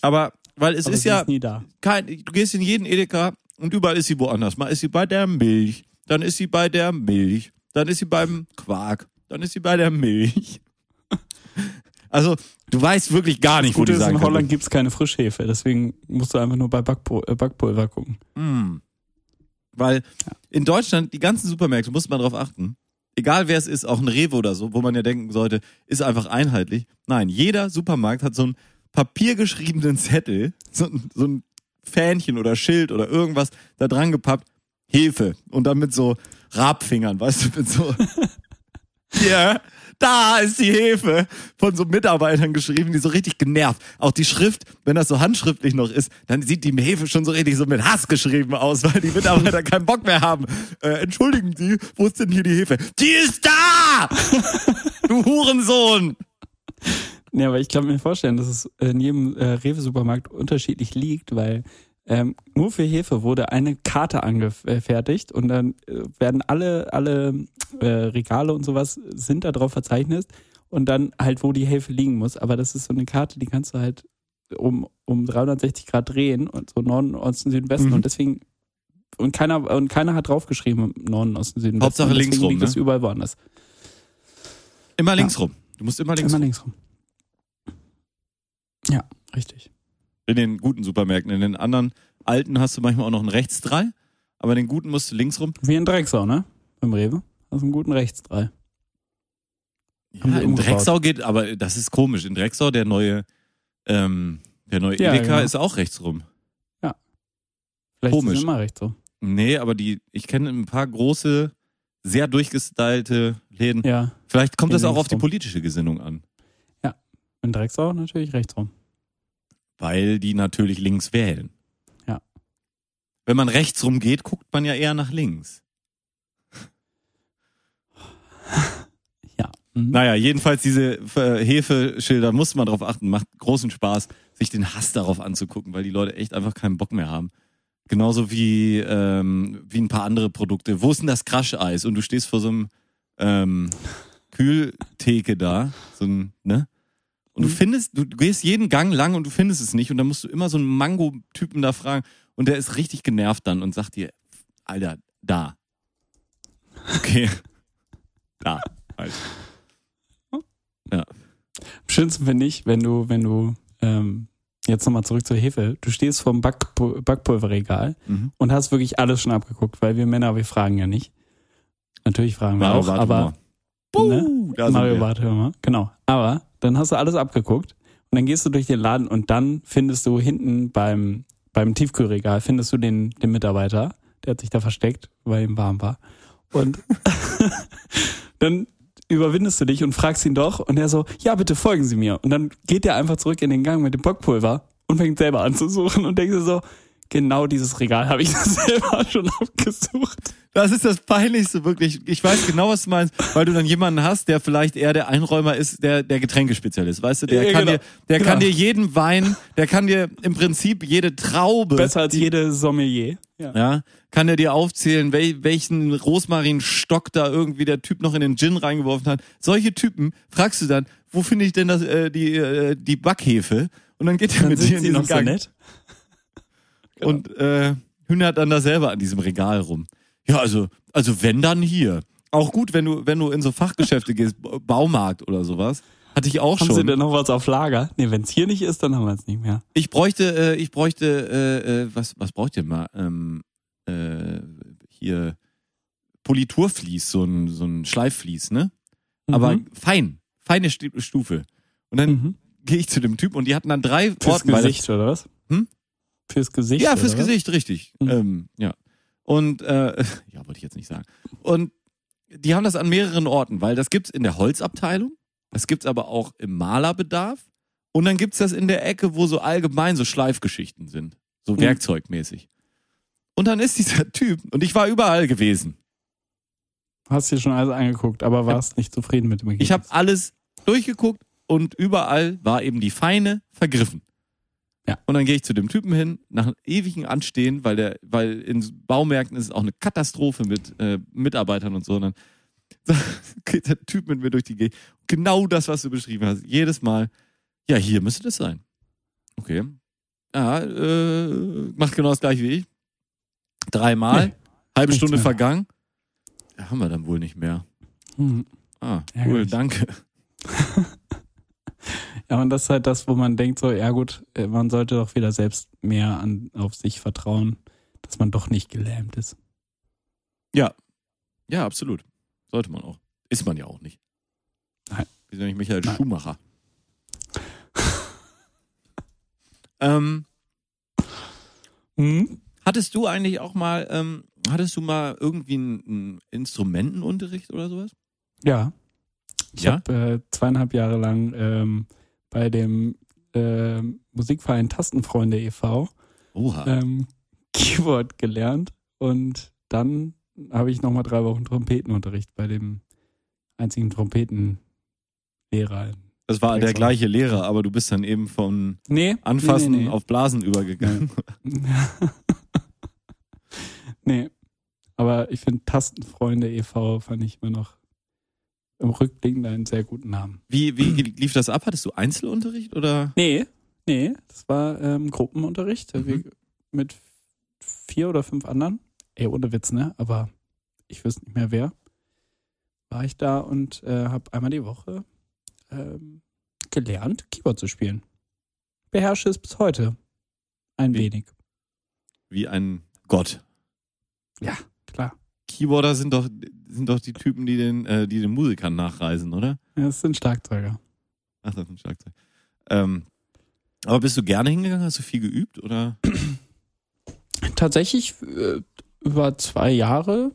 aber weil es Aber ist sie ja ist nie da. kein, du gehst in jeden Edeka und überall ist sie woanders. Mal ist sie bei der Milch, dann ist sie bei der Milch, dann ist sie beim Quark, dann ist sie bei der Milch. Also, du weißt wirklich gar nicht, Das wo Gute die ist, sein in. Holland gibt es keine Frischhefe, deswegen musst du einfach nur bei Backpul äh, Backpulver gucken. Hm. Weil in Deutschland, die ganzen Supermärkte, muss man darauf achten, egal wer es ist, auch ein Rewe oder so, wo man ja denken sollte, ist einfach einheitlich. Nein, jeder Supermarkt hat so einen papiergeschriebenen Zettel, so, ein- so ein Fähnchen oder Schild oder irgendwas da dran gepappt, Hefe. Und dann mit so Rabfingern, weißt du, mit so, ja, da ist die Hefe von so Mitarbeitern geschrieben, die so richtig genervt. Auch die Schrift, wenn das so handschriftlich noch ist, dann sieht die Hefe schon so richtig so mit Hass geschrieben aus, weil die Mitarbeiter keinen Bock mehr haben. Äh, entschuldigen Sie, wo ist denn hier die Hefe? Die ist da! du Hurensohn! Nee, aber ich kann mir vorstellen, dass es in jedem äh, Rewe-Supermarkt unterschiedlich liegt, weil ähm, nur für Hefe wurde eine Karte angefertigt und dann äh, werden alle, alle äh, Regale und sowas sind da drauf verzeichnet und dann halt, wo die Hefe liegen muss. Aber das ist so eine Karte, die kannst du halt um, um 360 Grad drehen und so Norden, Osten, Süden, Westen Mhm. und deswegen und keiner und keiner hat draufgeschrieben Norden, Osten, Süden, Hauptsache Westen. und links rum, liegt ne? es überall woanders. Immer links rum. Du musst immer links Immer rum. links rum. Ja, richtig. In den guten Supermärkten. In den anderen alten hast du manchmal auch noch einen Rechtsdrall, aber in den guten musst du links rum. Wie in Drecksau, ne? Beim Rewe. Hast einen guten Rechtsdrei. Ja, in umgebaut. Drecksau geht, aber das ist komisch. In Drecksau, der neue, ähm, der neue Ja, Edeka genau. ist auch rechts rum. Vielleicht Komisch. ist immer recht so. Nee, aber die, ich kenne ein paar große, sehr durchgestylte Läden. Ja, Vielleicht kommt das auch auf die rum. politische Gesinnung an. in Drecksau natürlich rechts rum. Weil die natürlich links wählen. Ja. Wenn man rechts rum geht, guckt man ja eher nach links. Ja. Mhm. Naja, jedenfalls diese äh, Hefeschilder muss man drauf achten. Macht großen Spaß, sich den Hass darauf anzugucken, weil die Leute echt einfach keinen Bock mehr haben. Genauso wie, ähm, wie ein paar andere Produkte. Wo ist denn das Crash-Eis? Und du stehst vor so einem ähm, Kühltheke da, so ein, ne? Und du Mhm. findest, du, gehst jeden Gang lang und du findest es nicht und dann musst du immer so einen Mango-Typen da fragen und der ist richtig genervt dann und sagt dir, Alter, da. Okay. da. Halt. Am schönsten finde ich, wenn du, wenn du, ähm, jetzt nochmal zurück zur Hefe, du stehst vorm Backpu Backpulverregal Mhm. und hast wirklich alles schon abgeguckt, weil wir Männer, wir fragen ja nicht. Natürlich fragen wir Mario auch, aber. Puh, ne? Mario Humor, genau. Aber dann hast du alles abgeguckt und dann gehst du durch den Laden und dann findest du hinten beim, beim Tiefkühlregal, findest du den, den Mitarbeiter, der hat sich da versteckt, weil ihm warm war. Und dann überwindest du dich und fragst ihn doch und er so, ja, bitte folgen Sie mir. Und dann geht er einfach zurück in den Gang mit dem Bockpulver und fängt selber an zu suchen und denkt sich so, genau dieses Regal habe ich selber schon abgesucht. Das ist das Peinlichste, wirklich. Ich weiß genau, was du meinst, weil du dann jemanden hast, der vielleicht eher der Einräumer ist, der der Getränkespezialist. Weißt du, der Ja, kann genau. dir, der Genau. kann dir jeden Wein, der kann dir im Prinzip jede Traube, Besser als jede Sommelier. Ja. ja, kann er dir aufzählen, wel, welchen Rosmarinstock da irgendwie der Typ noch in den Gin reingeworfen hat. Solche Typen fragst du dann, wo finde ich denn das, äh, die, äh, die Backhefe? Und dann geht er mit dir in sie diesen noch so Nett. und äh, hühnert dann da selber an diesem Regal rum. Ja, also, also wenn dann hier. Auch gut, wenn du, wenn du in so Fachgeschäfte gehst, Baumarkt oder sowas. Hatte ich auch Haben Sie schon. denn noch was auf Lager? Nee, wenn es hier nicht ist, dann haben wir es nicht mehr. Ich bräuchte, äh, ich bräuchte, äh, äh, was, was braucht ihr mal? Ähm, äh, hier Politurvlies, so ein, so ein Schleifvlies, ne? Aber Mhm. fein, feine Stu- Stufe. Und dann Mhm. gehe ich zu dem Typ und die hatten dann drei Fürs Orten, Gesicht, oder was? Fürs Gesicht. Ja, fürs oder? Gesicht, richtig. Mhm. Ähm, ja. Und äh, ja, wollte ich jetzt nicht sagen. Und die haben das an mehreren Orten, weil das gibt's in der Holzabteilung, das gibt's aber auch im Malerbedarf und dann gibt's das in der Ecke, wo so allgemein so Schleifgeschichten sind, so Mhm. werkzeugmäßig. Und dann ist dieser Typ und ich war überall gewesen. Hast dir schon alles angeguckt, aber warst nicht zufrieden mit dem Ergebnis. Ich habe alles durchgeguckt und überall war eben die Feine vergriffen. Ja. Und dann gehe ich zu dem Typen hin, nach einem ewigen Anstehen, weil der, weil in Baumärkten ist es auch eine Katastrophe mit äh, Mitarbeitern und so. Und dann geht der Typ mit mir durch die Gegend. Genau das, was du beschrieben hast. Jedes Mal. Ja, hier müsste das sein. Okay. Ja, äh, macht genau das gleiche wie ich. Dreimal. Nee, halbe Stunde mehr. vergangen. Ja, haben wir dann wohl nicht mehr. Mhm. Ah, cool, Ärgerlich. danke. Ja, und das ist halt das, wo man denkt so, ja gut, äh, man sollte doch wieder selbst mehr an, auf sich vertrauen, dass man doch nicht gelähmt ist. Ja, absolut. Sollte man auch. Ist man ja auch nicht. Nein. Sind nämlich Michael Nein. Schumacher. ähm, Mhm. hattest du eigentlich auch mal, ähm, hattest du mal irgendwie einen, einen Instrumentenunterricht oder sowas? Ja. Ich Ja? habe äh, zweieinhalb Jahre lang ähm, bei dem äh, Musikverein Tastenfreunde e.V. Ähm, Keyboard gelernt und dann habe ich nochmal drei Wochen Trompetenunterricht bei dem einzigen Trompetenlehrer Das war der gleiche Lehrer, aber du bist dann eben von Nee. Anfassen nee, nee. auf Blasen übergegangen. nee. Aber ich finde Tastenfreunde e.V. fand ich immer noch im Rückblick einen sehr guten Namen. Wie, wie lief das ab? Hattest du Einzelunterricht oder? Nee, nee, das war ähm, Gruppenunterricht Mhm. mit vier oder fünf anderen. Ey, ohne Witz, ne? Aber ich wüsste nicht mehr wer. War ich da und äh, habe einmal die Woche ähm, gelernt, Keyboard zu spielen. Beherrsche es bis heute. Ein Wie? wenig. Wie ein Gott. Ja, klar. Keyboarder sind doch, sind doch die Typen, die den, äh, die den Musikern nachreisen, oder? Ja, Das sind Schlagzeuger. Ach, das ist ein Schlagzeug. Ähm, aber bist du gerne hingegangen? Hast du viel geübt oder? Tatsächlich äh, über zwei Jahre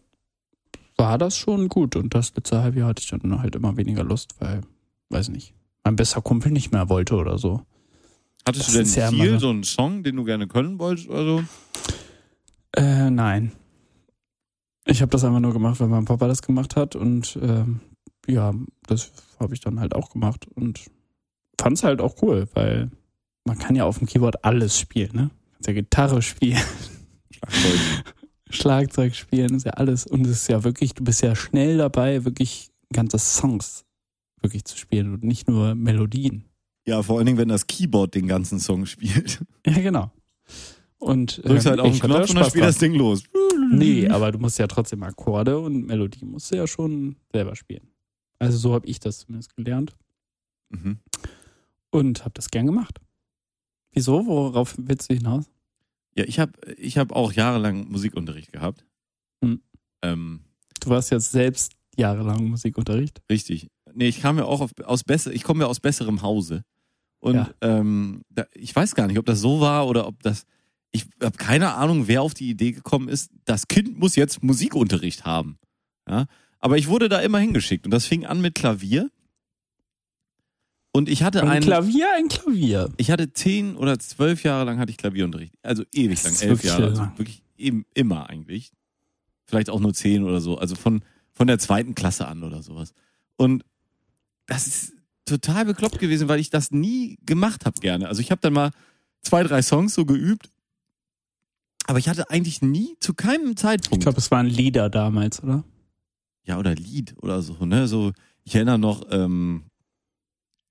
war das schon gut und das letzte Halbjahr hatte ich dann halt immer weniger Lust, weil, weiß nicht, mein bester Kumpel nicht mehr wollte oder so. Hattest Das du denn ja ein Ziel, immer- so einen Song, den du gerne können wolltest oder so? Äh, nein. Ich habe das einfach nur gemacht, weil mein Papa das gemacht hat und ähm, ja, das habe ich dann halt auch gemacht und fand es halt auch cool, weil man kann ja auf dem Keyboard alles spielen, ne? Kannst ja Gitarre spielen, Schlagzeug. Schlagzeug spielen, ist ja alles und es ist ja wirklich, du bist ja schnell dabei, wirklich ganze Songs wirklich zu spielen und nicht nur Melodien. Ja, vor allen Dingen, wenn das Keyboard den ganzen Song spielt. Ja, genau. Und Drückst ähm, halt auf den Knopf und dann spielt das. Ding los. Nee, aber du musst ja trotzdem Akkorde und Melodie musst du ja schon selber spielen. Also so habe ich das zumindest gelernt Mhm. und habe das gern gemacht. Wieso? Worauf willst du hinaus? Ja, ich habe ich hab auch jahrelang Musikunterricht gehabt. Hm. Ähm, Du warst jetzt selbst jahrelang Musikunterricht. richtig. Nee, ich kam ja auch auf, aus besser, ich komme ja aus besserem Hause. Und Ja. ähm, da, ich weiß gar nicht, ob das so war oder ob das. Ich habe keine Ahnung, wer auf die Idee gekommen ist, das Kind muss jetzt Musikunterricht haben. Ja? Aber ich wurde da immer hingeschickt und das fing an mit Klavier. Und ich hatte Ein einen. Klavier, ein Klavier. Ich hatte zehn oder zwölf Jahre lang hatte ich Klavierunterricht. Also ewig lang, elf Jahre. Also wirklich eben, immer eigentlich. Vielleicht auch nur zehn oder so. Also von, von der zweiten Klasse an oder sowas. Und das ist total bekloppt gewesen, weil ich das nie gemacht habe gerne. Also ich habe dann mal zwei, drei Songs so geübt. Aber ich hatte eigentlich nie zu keinem Ich Zeitpunkt. glaube, es waren Lieder damals, oder? ja, oder Lied oder so, ne? So, ich erinnere noch, ähm,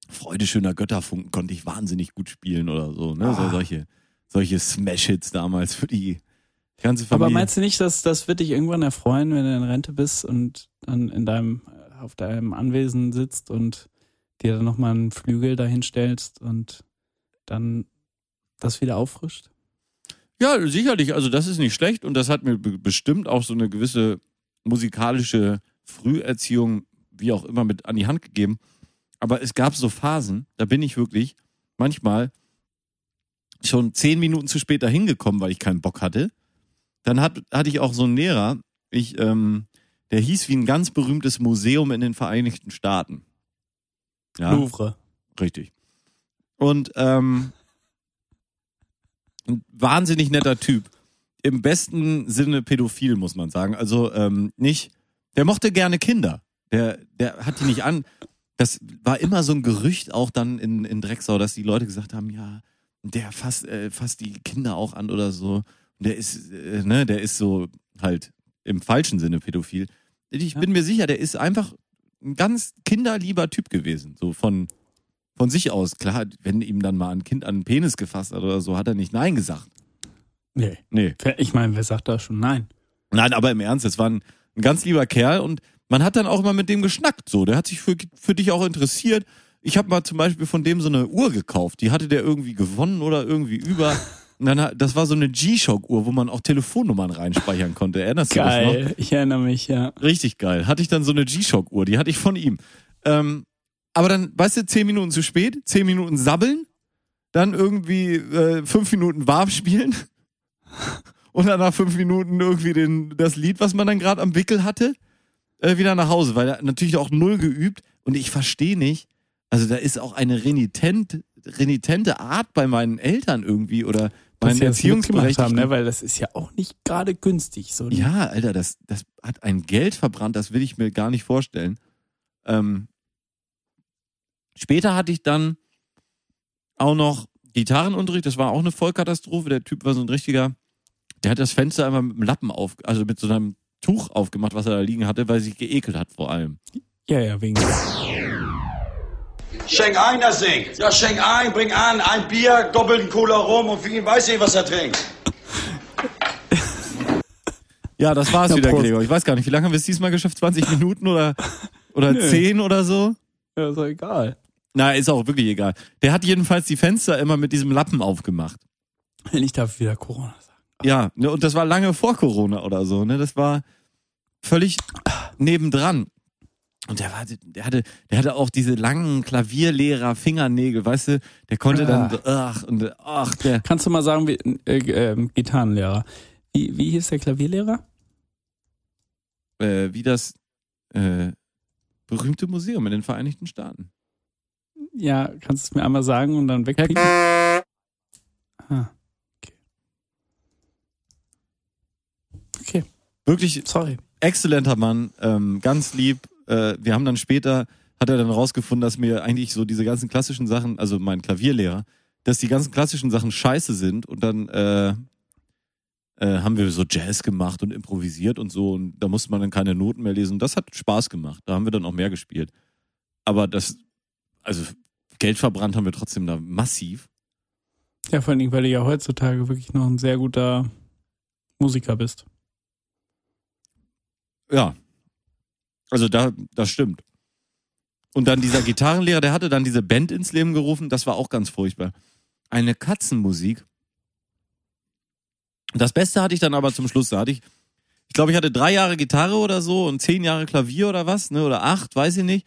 Freude schöner Götterfunken konnte ich wahnsinnig gut spielen oder so, ne? So Ah. solche, solche Smash-Hits damals für die ganze Familie. Aber meinst du nicht, dass das wird dich irgendwann erfreuen, wenn du in Rente bist und dann in deinem, auf deinem Anwesen sitzt und dir dann nochmal einen Flügel dahin stellst und dann das wieder auffrischt? Ja, sicherlich. Also das ist nicht schlecht und das hat mir be- bestimmt auch so eine gewisse musikalische Früherziehung, wie auch immer, mit an die Hand gegeben. Aber es gab so Phasen, da bin ich wirklich manchmal schon zehn Minuten zu spät dahin gekommen, weil ich keinen Bock hatte. Dann hat, hatte ich auch so einen Lehrer, ich, ähm, der hieß wie ein ganz berühmtes Museum in den Vereinigten Staaten. Ja. Louvre. Richtig. Und ähm, ein wahnsinnig netter Typ. Im besten Sinne pädophil, muss man sagen. Also ähm, nicht, der mochte gerne Kinder. Der, der hat die nicht an. Das war immer so ein Gerücht auch dann in, in Drecksau, dass die Leute gesagt haben, ja, der fasst, äh, fasst die Kinder auch an oder so. Der ist, äh, ne, der ist so halt im falschen Sinne pädophil. Ich Ja. bin mir sicher, der ist einfach ein ganz kinderlieber Typ gewesen. So von, von sich aus. Klar, wenn ihm dann mal ein Kind an den Penis gefasst hat oder so, hat er nicht Nein gesagt. Nee. Nee. Ich meine, wer sagt da schon nein? Nein, aber im Ernst, es war ein, ein ganz lieber Kerl und man hat dann auch immer mit dem geschnackt. So, der hat sich für, für dich auch interessiert. Ich habe mal zum Beispiel von dem so eine Uhr gekauft. Die hatte der irgendwie gewonnen oder irgendwie über. Und dann, das war so eine G-Shock-Uhr, wo man auch Telefonnummern reinspeichern konnte. Erinnerst du dich noch? Geil, ich erinnere mich, ja. Richtig geil. Hatte ich dann so eine G-Shock-Uhr, die hatte ich von ihm. Ähm, aber dann, weißt du, zehn Minuten zu spät, zehn Minuten sabbeln, dann irgendwie äh, fünf Minuten warm spielen und dann nach fünf Minuten irgendwie den, das Lied, was man dann gerade am Wickel hatte, äh, wieder nach Hause, weil er natürlich auch null geübt und ich verstehe nicht, also da ist auch eine renitent, renitente Art bei meinen Eltern irgendwie oder meinen Erziehungsberechtigten. haben, ne? Weil das ist ja auch nicht gerade günstig. So Ja, Alter, das, das hat ein Geld verbrannt, das will ich mir gar nicht vorstellen. Ähm, Später hatte ich dann auch noch Gitarrenunterricht, das war auch eine Vollkatastrophe. Der Typ war so ein richtiger, der hat das Fenster einmal mit einem Lappen auf, also mit so einem Tuch aufgemacht, was er da liegen hatte, weil er sich geekelt hat vor allem. Ja, ja, wegen. Schenk ein, das Ding. Ja, schenk ein, bring an, ein Bier, doppelten Cola rum und für ihn weiß ich, was er trinkt. Ja, das war's Ja, wieder, Prost. Gregor. Ich weiß gar nicht, wie lange haben wir es diesmal geschafft? 20 Minuten oder, oder Nö. 10 oder so? Ja, ist doch egal. Na, ist auch wirklich egal. Der hat jedenfalls die Fenster immer mit diesem Lappen aufgemacht. Wenn ich darf wieder Corona sagen. Ja, ne, und das war lange vor Corona oder so, ne? Das war völlig nebendran. Und der war, der hatte, der hatte auch diese langen Klavierlehrer Fingernägel, weißt du? Der konnte dann, so, ach, und, ach, der, Kannst du mal sagen, wie, äh, ähm, Gitarrenlehrer. Wie, wie hieß der Klavierlehrer? äh, wie das, äh, berühmte Museum in den Vereinigten Staaten. Ja, kannst du es mir einmal sagen und dann wegpiepen? Ah, okay. Okay, Wirklich sorry. exzellenter Mann, ähm, ganz lieb. Äh, wir haben dann später, hat er dann rausgefunden, dass mir eigentlich so diese ganzen klassischen Sachen, also mein Klavierlehrer, dass die ganzen klassischen Sachen scheiße sind und dann äh, äh, haben wir so Jazz gemacht und improvisiert und so und da musste man dann keine Noten mehr lesen. Das hat Spaß gemacht. Da haben wir dann auch mehr gespielt. Aber das, also Geld verbrannt haben wir trotzdem da massiv. Ja, vor allen Dingen, weil du ja heutzutage wirklich noch ein sehr guter Musiker bist. Ja. Also da, das stimmt. Und dann dieser Gitarrenlehrer, der hatte dann diese Band ins Leben gerufen, das war auch ganz furchtbar. Eine Katzenmusik. Das Beste hatte ich dann aber zum Schluss, da hatte ich, ich glaube, ich hatte drei Jahre Gitarre oder so und zehn Jahre Klavier oder was, ne, oder acht, weiß ich nicht.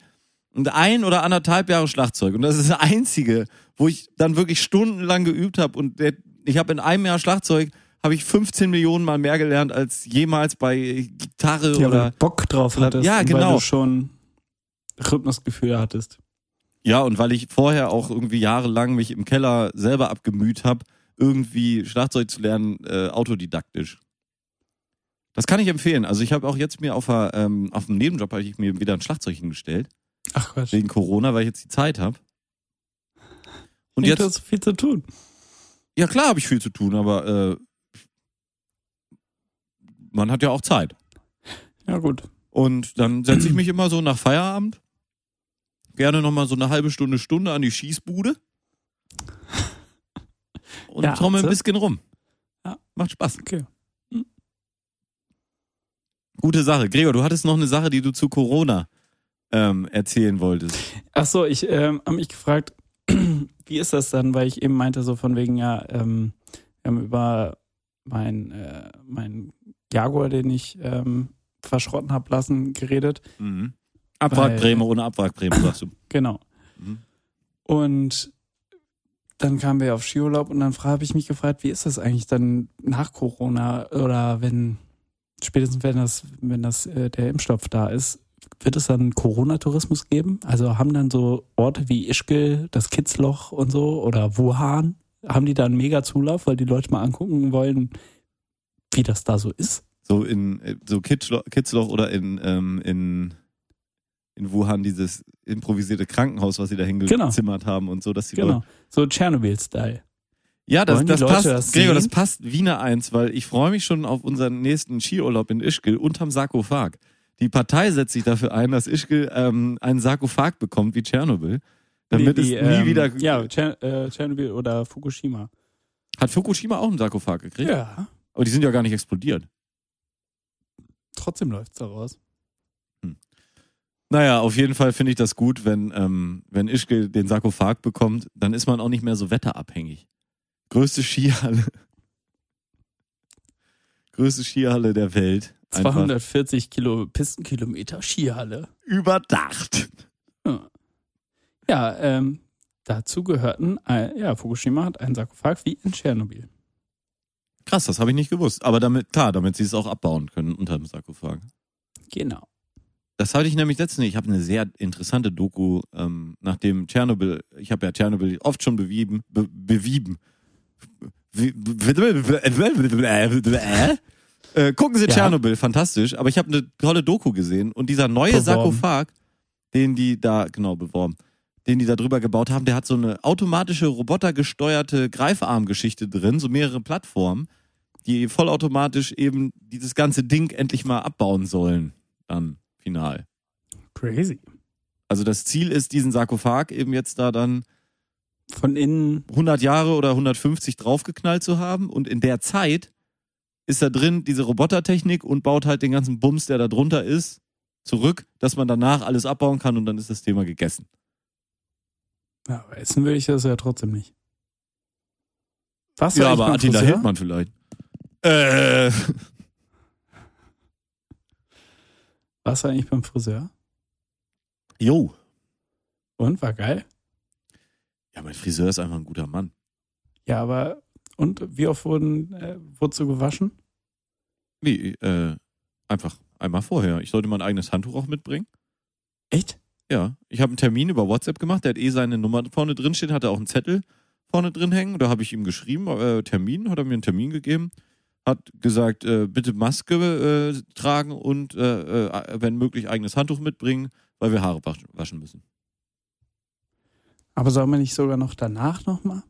Und ein oder anderthalb Jahre Schlagzeug. Und das ist das Einzige, wo ich dann wirklich stundenlang geübt habe. Und der, ich habe in einem Jahr Schlagzeug, habe ich 15 Millionen Mal mehr gelernt als jemals bei Gitarre Ja, weil oder du Bock drauf hattest. ja, und Weil genau. du schon Rhythmusgefühl hattest. Ja, und weil ich vorher auch irgendwie jahrelang mich im Keller selber abgemüht habe, irgendwie Schlagzeug zu lernen, äh, autodidaktisch. Das kann ich empfehlen. Also ich habe auch jetzt mir auf, der, ähm, auf dem Nebenjob habe ich mir wieder ein Schlagzeug hingestellt, Ach Quatsch. wegen Corona, weil ich jetzt die Zeit habe. Und Nee, jetzt, Du hast viel zu tun. ja klar habe ich viel zu tun, aber äh, man hat ja auch Zeit. Ja, gut. Und dann setze ich mich immer so nach Feierabend gerne nochmal so eine halbe Stunde, Stunde an die Schießbude und Ja, trommel ein bisschen rum. Ja. Macht Spaß. Okay. Gute Sache. Gregor, du hattest noch eine Sache, die du zu Corona ähm, erzählen wolltest. Ach so, ich ähm, habe mich gefragt, wie ist das dann, weil ich eben meinte, so von wegen, ja, ähm, wir haben über mein, äh, mein Jaguar, den ich ähm, verschrotten habe lassen, geredet. Mhm. Abwrackprämie ohne Abwrackprämie, sagst du. Genau. Mhm. Und dann kamen wir auf Skiurlaub und dann habe ich mich gefragt, wie ist das eigentlich dann nach Corona oder wenn, spätestens wenn das, wenn das äh, der Impfstoff da ist, wird es dann Corona-Tourismus geben? Also haben dann so Orte wie Ischgl, das Kitzloch und so oder Wuhan, haben die da einen mega Zulauf, weil die Leute mal angucken wollen, wie das da so ist? So in äh, so Kitzloch, Kitzloch oder in, ähm, in, in Wuhan dieses improvisierte Krankenhaus, was sie da hingezimmert haben und so, dass die Genau. Leute So Tschernobyl-Style. Ja, das, das Leute passt, das Gregor, das passt wie eine Eins, weil ich freue mich schon auf unseren nächsten Skiurlaub in Ischgl unterm Sarkophag. Die Partei setzt sich dafür ein, dass Ischgl ähm, einen Sarkophag bekommt wie Tschernobyl, damit Wie- es wie, nie ähm, wieder... Ja, Tscher- äh, Tschernobyl oder Fukushima. Hat Fukushima auch einen Sarkophag gekriegt? Ja. Aber die sind ja gar nicht explodiert. Trotzdem läuft's da raus. Naja, auf jeden Fall finde ich das gut, wenn, ähm, wenn Ischgl den Sarkophag bekommt, dann ist man auch nicht mehr so wetterabhängig. Größte Skihalle. Größte Skihalle der Welt. Einfach 240 Kilo Pistenkilometer Skihalle. überdacht. Ja, ähm, dazu gehörten, äh, ja, Fukushima hat einen Sarkophag wie in Tschernobyl. Krass, das habe ich nicht gewusst. Aber damit, klar, damit sie es auch abbauen können unter dem Sarkophag. Genau. Das hatte ich nämlich letztens. Ich habe eine sehr interessante Doku, ähm, nachdem Tschernobyl, ich habe ja Tschernobyl oft schon bewieben, be, bewieben. Wie- Äh, gucken Sie Ja. Tschernobyl, fantastisch. Aber ich habe eine tolle Doku gesehen und dieser neue Beworben. Sarkophag, den die da genau beworben, den die da drüber gebaut haben, der hat so eine automatische, robotergesteuerte Greifarmgeschichte drin, so mehrere Plattformen, die vollautomatisch eben dieses ganze Ding endlich mal abbauen sollen, dann final. Crazy. Also das Ziel ist, diesen Sarkophag eben jetzt da dann Von innen. 100 Jahre oder 150 draufgeknallt zu haben und in der Zeit ist da drin diese Robotertechnik und baut halt den ganzen Bums, der da drunter ist, zurück, dass man danach alles abbauen kann und dann ist das Thema gegessen. Ja, aber essen will ich das ja trotzdem nicht. Was ja, aber Attila Hildmann vielleicht. Äh, Warst du eigentlich beim Friseur? jo. Und war geil? Ja, mein Friseur ist einfach ein guter Mann. Ja, aber und wie oft wurden, äh, wurdest du gewaschen? Wie, äh, einfach einmal vorher. Ich sollte mein eigenes Handtuch auch mitbringen. Echt? Ja, ich habe einen Termin über WhatsApp gemacht. Der hat eh seine Nummer vorne drin stehen, hatte auch einen Zettel vorne drin hängen. Da habe ich ihm geschrieben, äh, Termin, hat er mir einen Termin gegeben. Hat gesagt, äh, bitte Maske äh, tragen und äh, äh, wenn möglich eigenes Handtuch mitbringen, weil wir Haare waschen- waschen müssen. Aber soll man nicht sogar noch danach nochmal?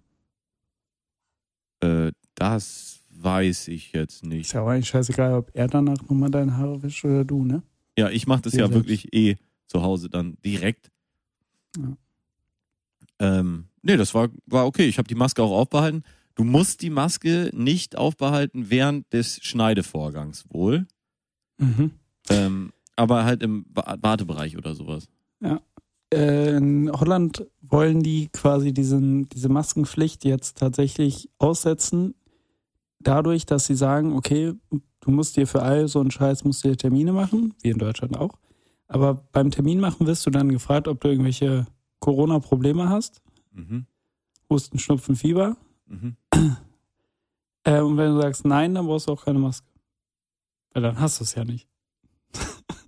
Äh, das weiß ich jetzt Ist nicht. ja auch eigentlich scheißegal, ob er danach nochmal deine Haare wäscht oder du, ne? Ja, ich mache das Ihr ja selbst. wirklich eh zu Hause dann direkt. Ja. Ähm, nee, das war, war okay. Ich habe die Maske auch aufbehalten. Du musst die Maske nicht aufbehalten während des Schneidevorgangs wohl. Mhm. Ähm, aber halt im Wartebereich oder sowas. Äh, in Holland wollen die quasi diesen, diese Maskenpflicht jetzt tatsächlich aussetzen, dadurch, dass sie sagen, okay, du musst dir für all so einen Scheiß musst dir Termine machen, wie in Deutschland auch. Aber beim Termin machen wirst du dann gefragt, ob du irgendwelche Corona-Probleme hast. Mhm. Husten, Schnupfen, Fieber. Mhm. Äh, und wenn du sagst nein, dann brauchst du auch keine Maske. Weil dann hast du es ja nicht.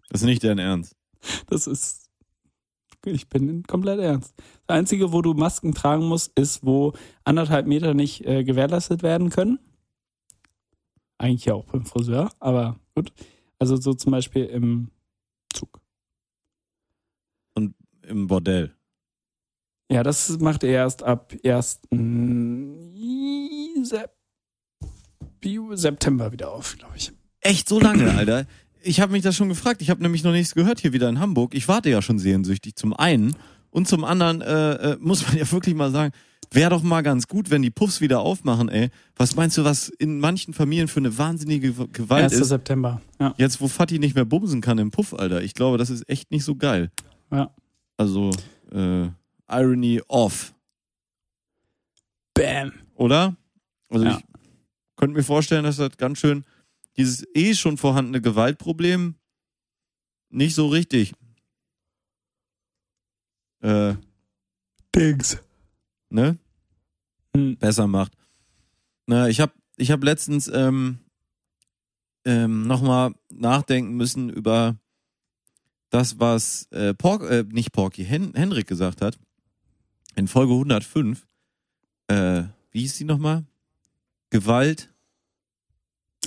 Das ist nicht dein Ernst. Das ist. Ich bin komplett ernst. Das Einzige, wo du Masken tragen musst, ist, wo anderthalb Meter nicht äh, gewährleistet werden können. Eigentlich ja auch beim Friseur, aber gut. Also so zum Beispiel im Zug. Im Bordell. Ja, das macht er erst ab 1. Sep September wieder auf, glaube ich. Echt so lange, Alter. Ich habe mich das schon gefragt. Ich habe nämlich noch nichts gehört hier wieder in Hamburg. Ich warte ja schon sehnsüchtig zum einen. Und zum anderen äh, äh, muss man ja wirklich mal sagen, wäre doch mal ganz gut, wenn die Puffs wieder aufmachen, ey. Was meinst du, was in manchen Familien für eine wahnsinnige Ge- Gewalt 1. ist? September. Ja. Jetzt, wo Fatih nicht mehr bumsen kann im Puff, Alter. Ich glaube, das ist echt nicht so geil. Ja. Also, äh, Irony off, Bam. oder? Also Ja. ich könnte mir vorstellen, dass das ganz schön dieses eh schon vorhandene Gewaltproblem nicht so richtig äh, Dings. ne, Hm. besser macht. Na, ich habe ich hab letztens ähm, ähm, nochmal nachdenken müssen über das, was äh, Pork, äh, nicht Porky, Hen Henrik gesagt hat. In Folge 105. Äh, wie hieß die nochmal? Gewalt.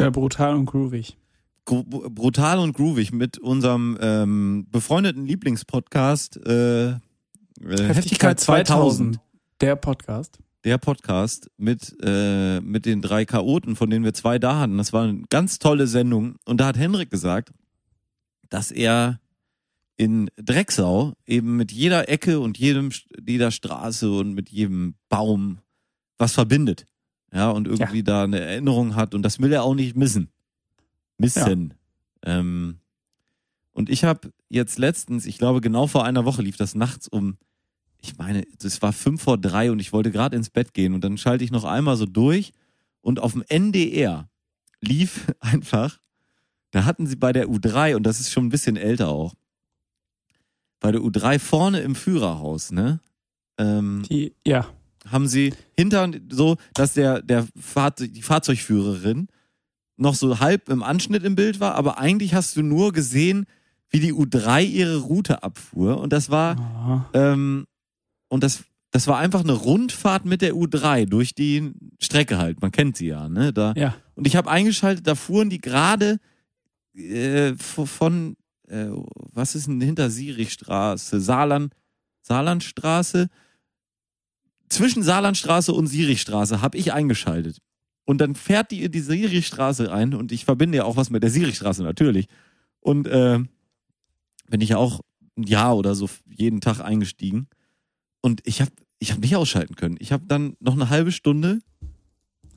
Ja, brutal und groovig. Gru brutal und groovig mit unserem ähm, befreundeten Lieblingspodcast äh, äh, Heftigkeit 2000. Der Podcast. der Podcast mit, äh, mit den drei Chaoten, von denen wir zwei da hatten. Das war eine ganz tolle Sendung. Und da hat Henrik gesagt, dass er in Drecksau eben mit jeder Ecke und jedem, jeder Straße und mit jedem Baum was verbindet. Ja, und irgendwie da eine Erinnerung hat. Und das will er auch nicht missen. Missen. Ähm, und ich habe jetzt letztens, ich glaube genau vor einer Woche lief das nachts um ich meine, es war fünf vor drei und ich wollte gerade ins Bett gehen und dann schalte ich noch einmal so durch und auf dem NDR lief einfach, da hatten sie bei der U3 und das ist schon ein bisschen älter auch, bei der U3 vorne im Führerhaus, ne? Ähm, Die, ja. Haben sie hinter so, dass der, der Fahrzeug, die Fahrzeugführerin noch so halb im Anschnitt im Bild war, aber eigentlich hast du nur gesehen, wie die U3 ihre Route abfuhr und das war, Ah. ähm, und das, das war einfach eine Rundfahrt mit der U3 durch die Strecke halt. Man kennt sie ja, ne? Da. Ja. Und ich habe eingeschaltet, da fuhren die gerade äh, von, äh, was ist denn hinter Sirichstraße? Saarland, Saarlandstraße, zwischen Saarlandstraße und Sirichstraße habe ich eingeschaltet. Und dann fährt die in die Sirichstraße ein und ich verbinde ja auch was mit der Sirichstraße natürlich. Und äh, bin ich ja auch ein Jahr oder so jeden Tag eingestiegen. Und ich habe ich hab nicht ausschalten können. Ich habe dann noch eine halbe Stunde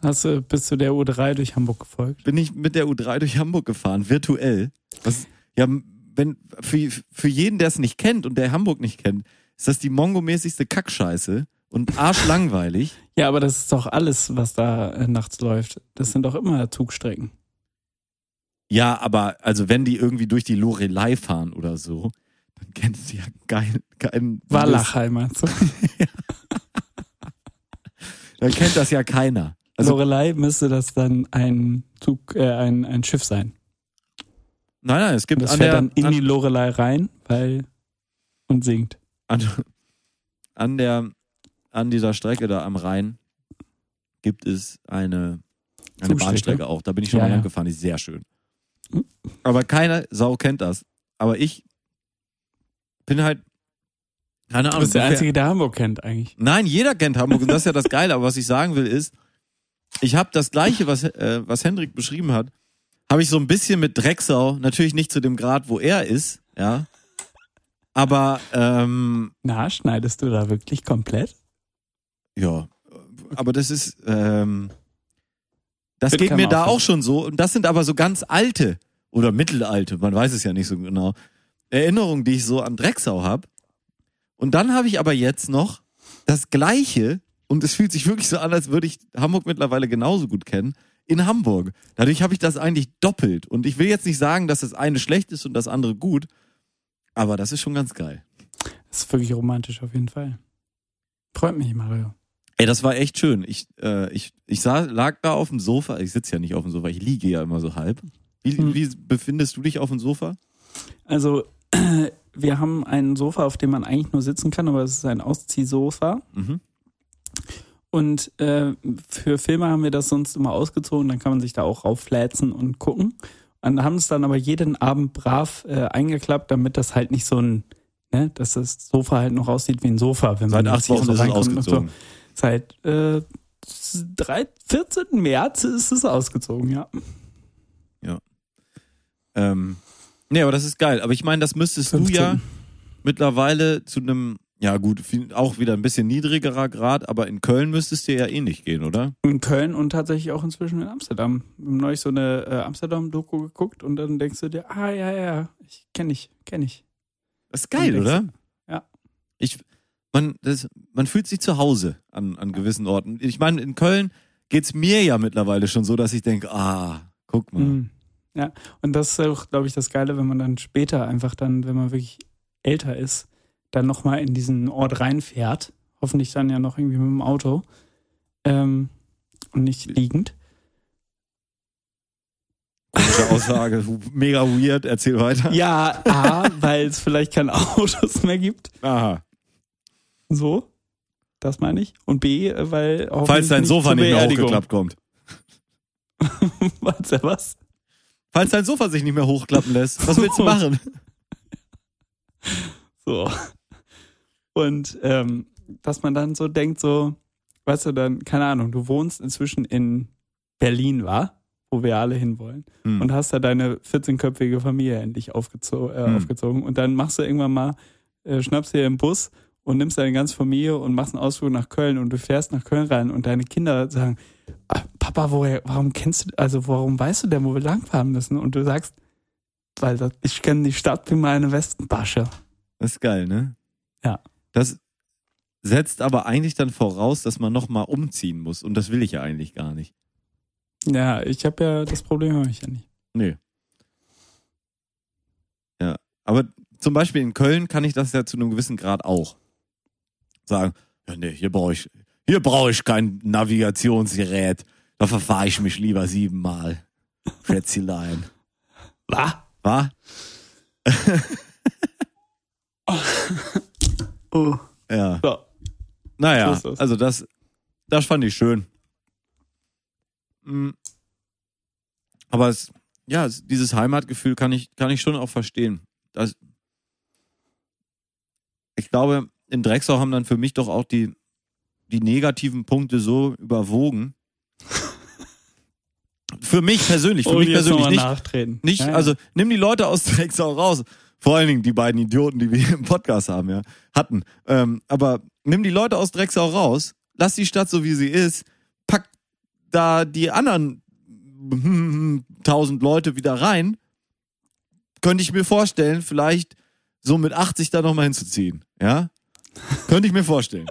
Hast du bis zu der U3 durch Hamburg gefolgt? bin ich mit der U3 durch Hamburg gefahren, virtuell. Was, ja, wenn, für, für jeden, der es nicht kennt und der Hamburg nicht kennt, ist das die mongomäßigste Kackscheiße und arschlangweilig. Ja, aber das ist doch alles, was da äh, nachts läuft. Das sind doch immer Zugstrecken. Ja, aber also wenn die irgendwie durch die Lorelei fahren oder so, dann kennst du ja keinen. keinen Wallachheim meinst du? Dann kennt das ja keiner. Also, Lorelei müsste das dann ein Zug, äh, ein, ein Schiff sein. nein, nein, es gibt Das an fährt der, dann in an, die Lorelei rein, weil und singt. an, an der, an dieser Strecke da am Rhein gibt es eine, eine Zugstrecke? Bahnstrecke auch. Da bin ich schon Ja, mal ja. lang gefahren, die ist sehr schön. Hm. Aber keine Sau kennt das. Aber ich bin halt, keine Du Ahnung. bist der Einzige, der Hamburg kennt eigentlich. Nein, jeder kennt Hamburg und das ist ja das Geile. Aber was ich sagen will ist, ich habe das Gleiche, was, äh, was Hendrik beschrieben hat, habe ich so ein bisschen mit Drecksau, natürlich nicht zu dem Grad, wo er ist, ja. Aber ähm, Na, schneidest du da wirklich komplett? Ja, aber das ist, ähm, das Bitte geht mir da auch auch schon so. Und das sind aber so ganz alte oder mittelalte, man weiß es ja nicht so genau, Erinnerungen, die ich so an Drecksau habe. Und dann habe ich aber jetzt noch das Gleiche, und es fühlt sich wirklich so an, als würde ich Hamburg mittlerweile genauso gut kennen, in Hamburg. Dadurch habe ich das eigentlich doppelt. Und ich will jetzt nicht sagen, dass das eine schlecht ist und das andere gut, aber das ist schon ganz geil. Das ist wirklich romantisch auf jeden Fall. Freut mich, Mario. Ey, das war echt schön. Ich, äh, ich, ich sah, lag da auf dem Sofa. Ich sitze ja nicht auf dem Sofa, ich liege ja immer so halb. Wie, Hm. wie befindest du dich auf dem Sofa? Also, wir haben ein Sofa, auf dem man eigentlich nur sitzen kann, aber es ist ein Ausziehsofa. Mhm. Und äh, für Filme haben wir das sonst immer ausgezogen, dann kann man sich da auch rauffläzen und gucken. Und haben es dann aber jeden Abend brav äh, eingeklappt, damit das halt nicht so ein, ne, dass das Sofa halt noch aussieht wie ein Sofa. Wenn Seit man acht Wochen so ist es ausgezogen. So. Seit äh, drei, 14. März ist es ausgezogen, ja. Ähm, nee, aber das ist geil. Aber ich meine, das müsstest 15. du ja mittlerweile zu einem, ja gut, auch wieder ein bisschen niedrigerer Grad, aber in Köln müsstest du ja eh nicht gehen, oder? In Köln und tatsächlich auch inzwischen in Amsterdam. Wir haben neulich so eine äh, Amsterdam-Doku geguckt und dann denkst du dir, ah ja, ja, ich kenne ich, kenne ich. Das ist geil, oder? Ja. Ich, man, das, man fühlt sich zu Hause an, an gewissen Orten. Ich meine, in Köln geht's mir ja mittlerweile schon so, dass ich denke, ah, guck mal. Mhm. Ja, und das ist auch, glaube ich, das Geile, wenn man dann später einfach dann, wenn man wirklich älter ist, dann nochmal in diesen Ort reinfährt. Hoffentlich dann ja noch irgendwie mit dem Auto. Ähm, und nicht liegend. Komische Aussage, mega weird, erzähl weiter. Ja, A, weil es vielleicht keine Autos mehr gibt. Aha. So. Das meine ich. Und B, äh, weil auch. Falls dein Sofa nicht mehr hochgeklappt kommt. Falls er was? Falls dein Sofa sich nicht mehr hochklappen lässt, was willst du machen? So. Und ähm, dass man dann so denkt, so, weißt du, dann, keine Ahnung, du wohnst inzwischen in Berlin, war, wo wir alle hinwollen, Hm. und hast da deine 14-köpfige Familie endlich aufgezo äh, Hm. aufgezogen. Und dann machst du irgendwann mal, äh, schnappst dir einen Bus und nimmst deine ganze Familie und machst einen Ausflug nach Köln und du fährst nach Köln rein und deine Kinder sagen, "Ah, Papa, woher, warum kennst du, also warum weißt du denn, wo wir langfahren müssen? Und du sagst, weil das, ich kenne die Stadt wie meine Westentasche. Das ist geil, ne? Ja. Das setzt aber eigentlich dann voraus, dass man nochmal umziehen muss. Und das will ich ja eigentlich gar nicht. Ja, ich habe ja das Problem habe ich ja nicht. Nee. Ja. Aber zum Beispiel in Köln kann ich das ja zu einem gewissen Grad auch sagen. Ja, nee, hier brauche ich, hier brauche ich kein Navigationsgerät. Da verfahre ich mich lieber siebenmal. Schätzelein. Was? Wa? Oh. Ja. So. Naja, So das. also das, das fand ich schön. Mm. Aber es, ja, es, dieses Heimatgefühl kann ich, kann ich schon auch verstehen. Das, ich glaube, in Drecksau haben dann für mich doch auch die, die negativen Punkte so überwogen. für mich persönlich, für Oh, mich persönlich nicht. nachtreten. Nicht, Ja, ja. also nimm die Leute aus Drecksau raus. Vor allen Dingen die beiden Idioten, die wir hier im Podcast haben, ja, hatten. Ähm, aber nimm die Leute aus Drecksau raus, lass die Stadt so wie sie ist, pack da die anderen tausend Leute wieder rein. Könnte ich mir vorstellen, vielleicht so mit 80 da nochmal hinzuziehen. Ja? Könnte ich mir vorstellen.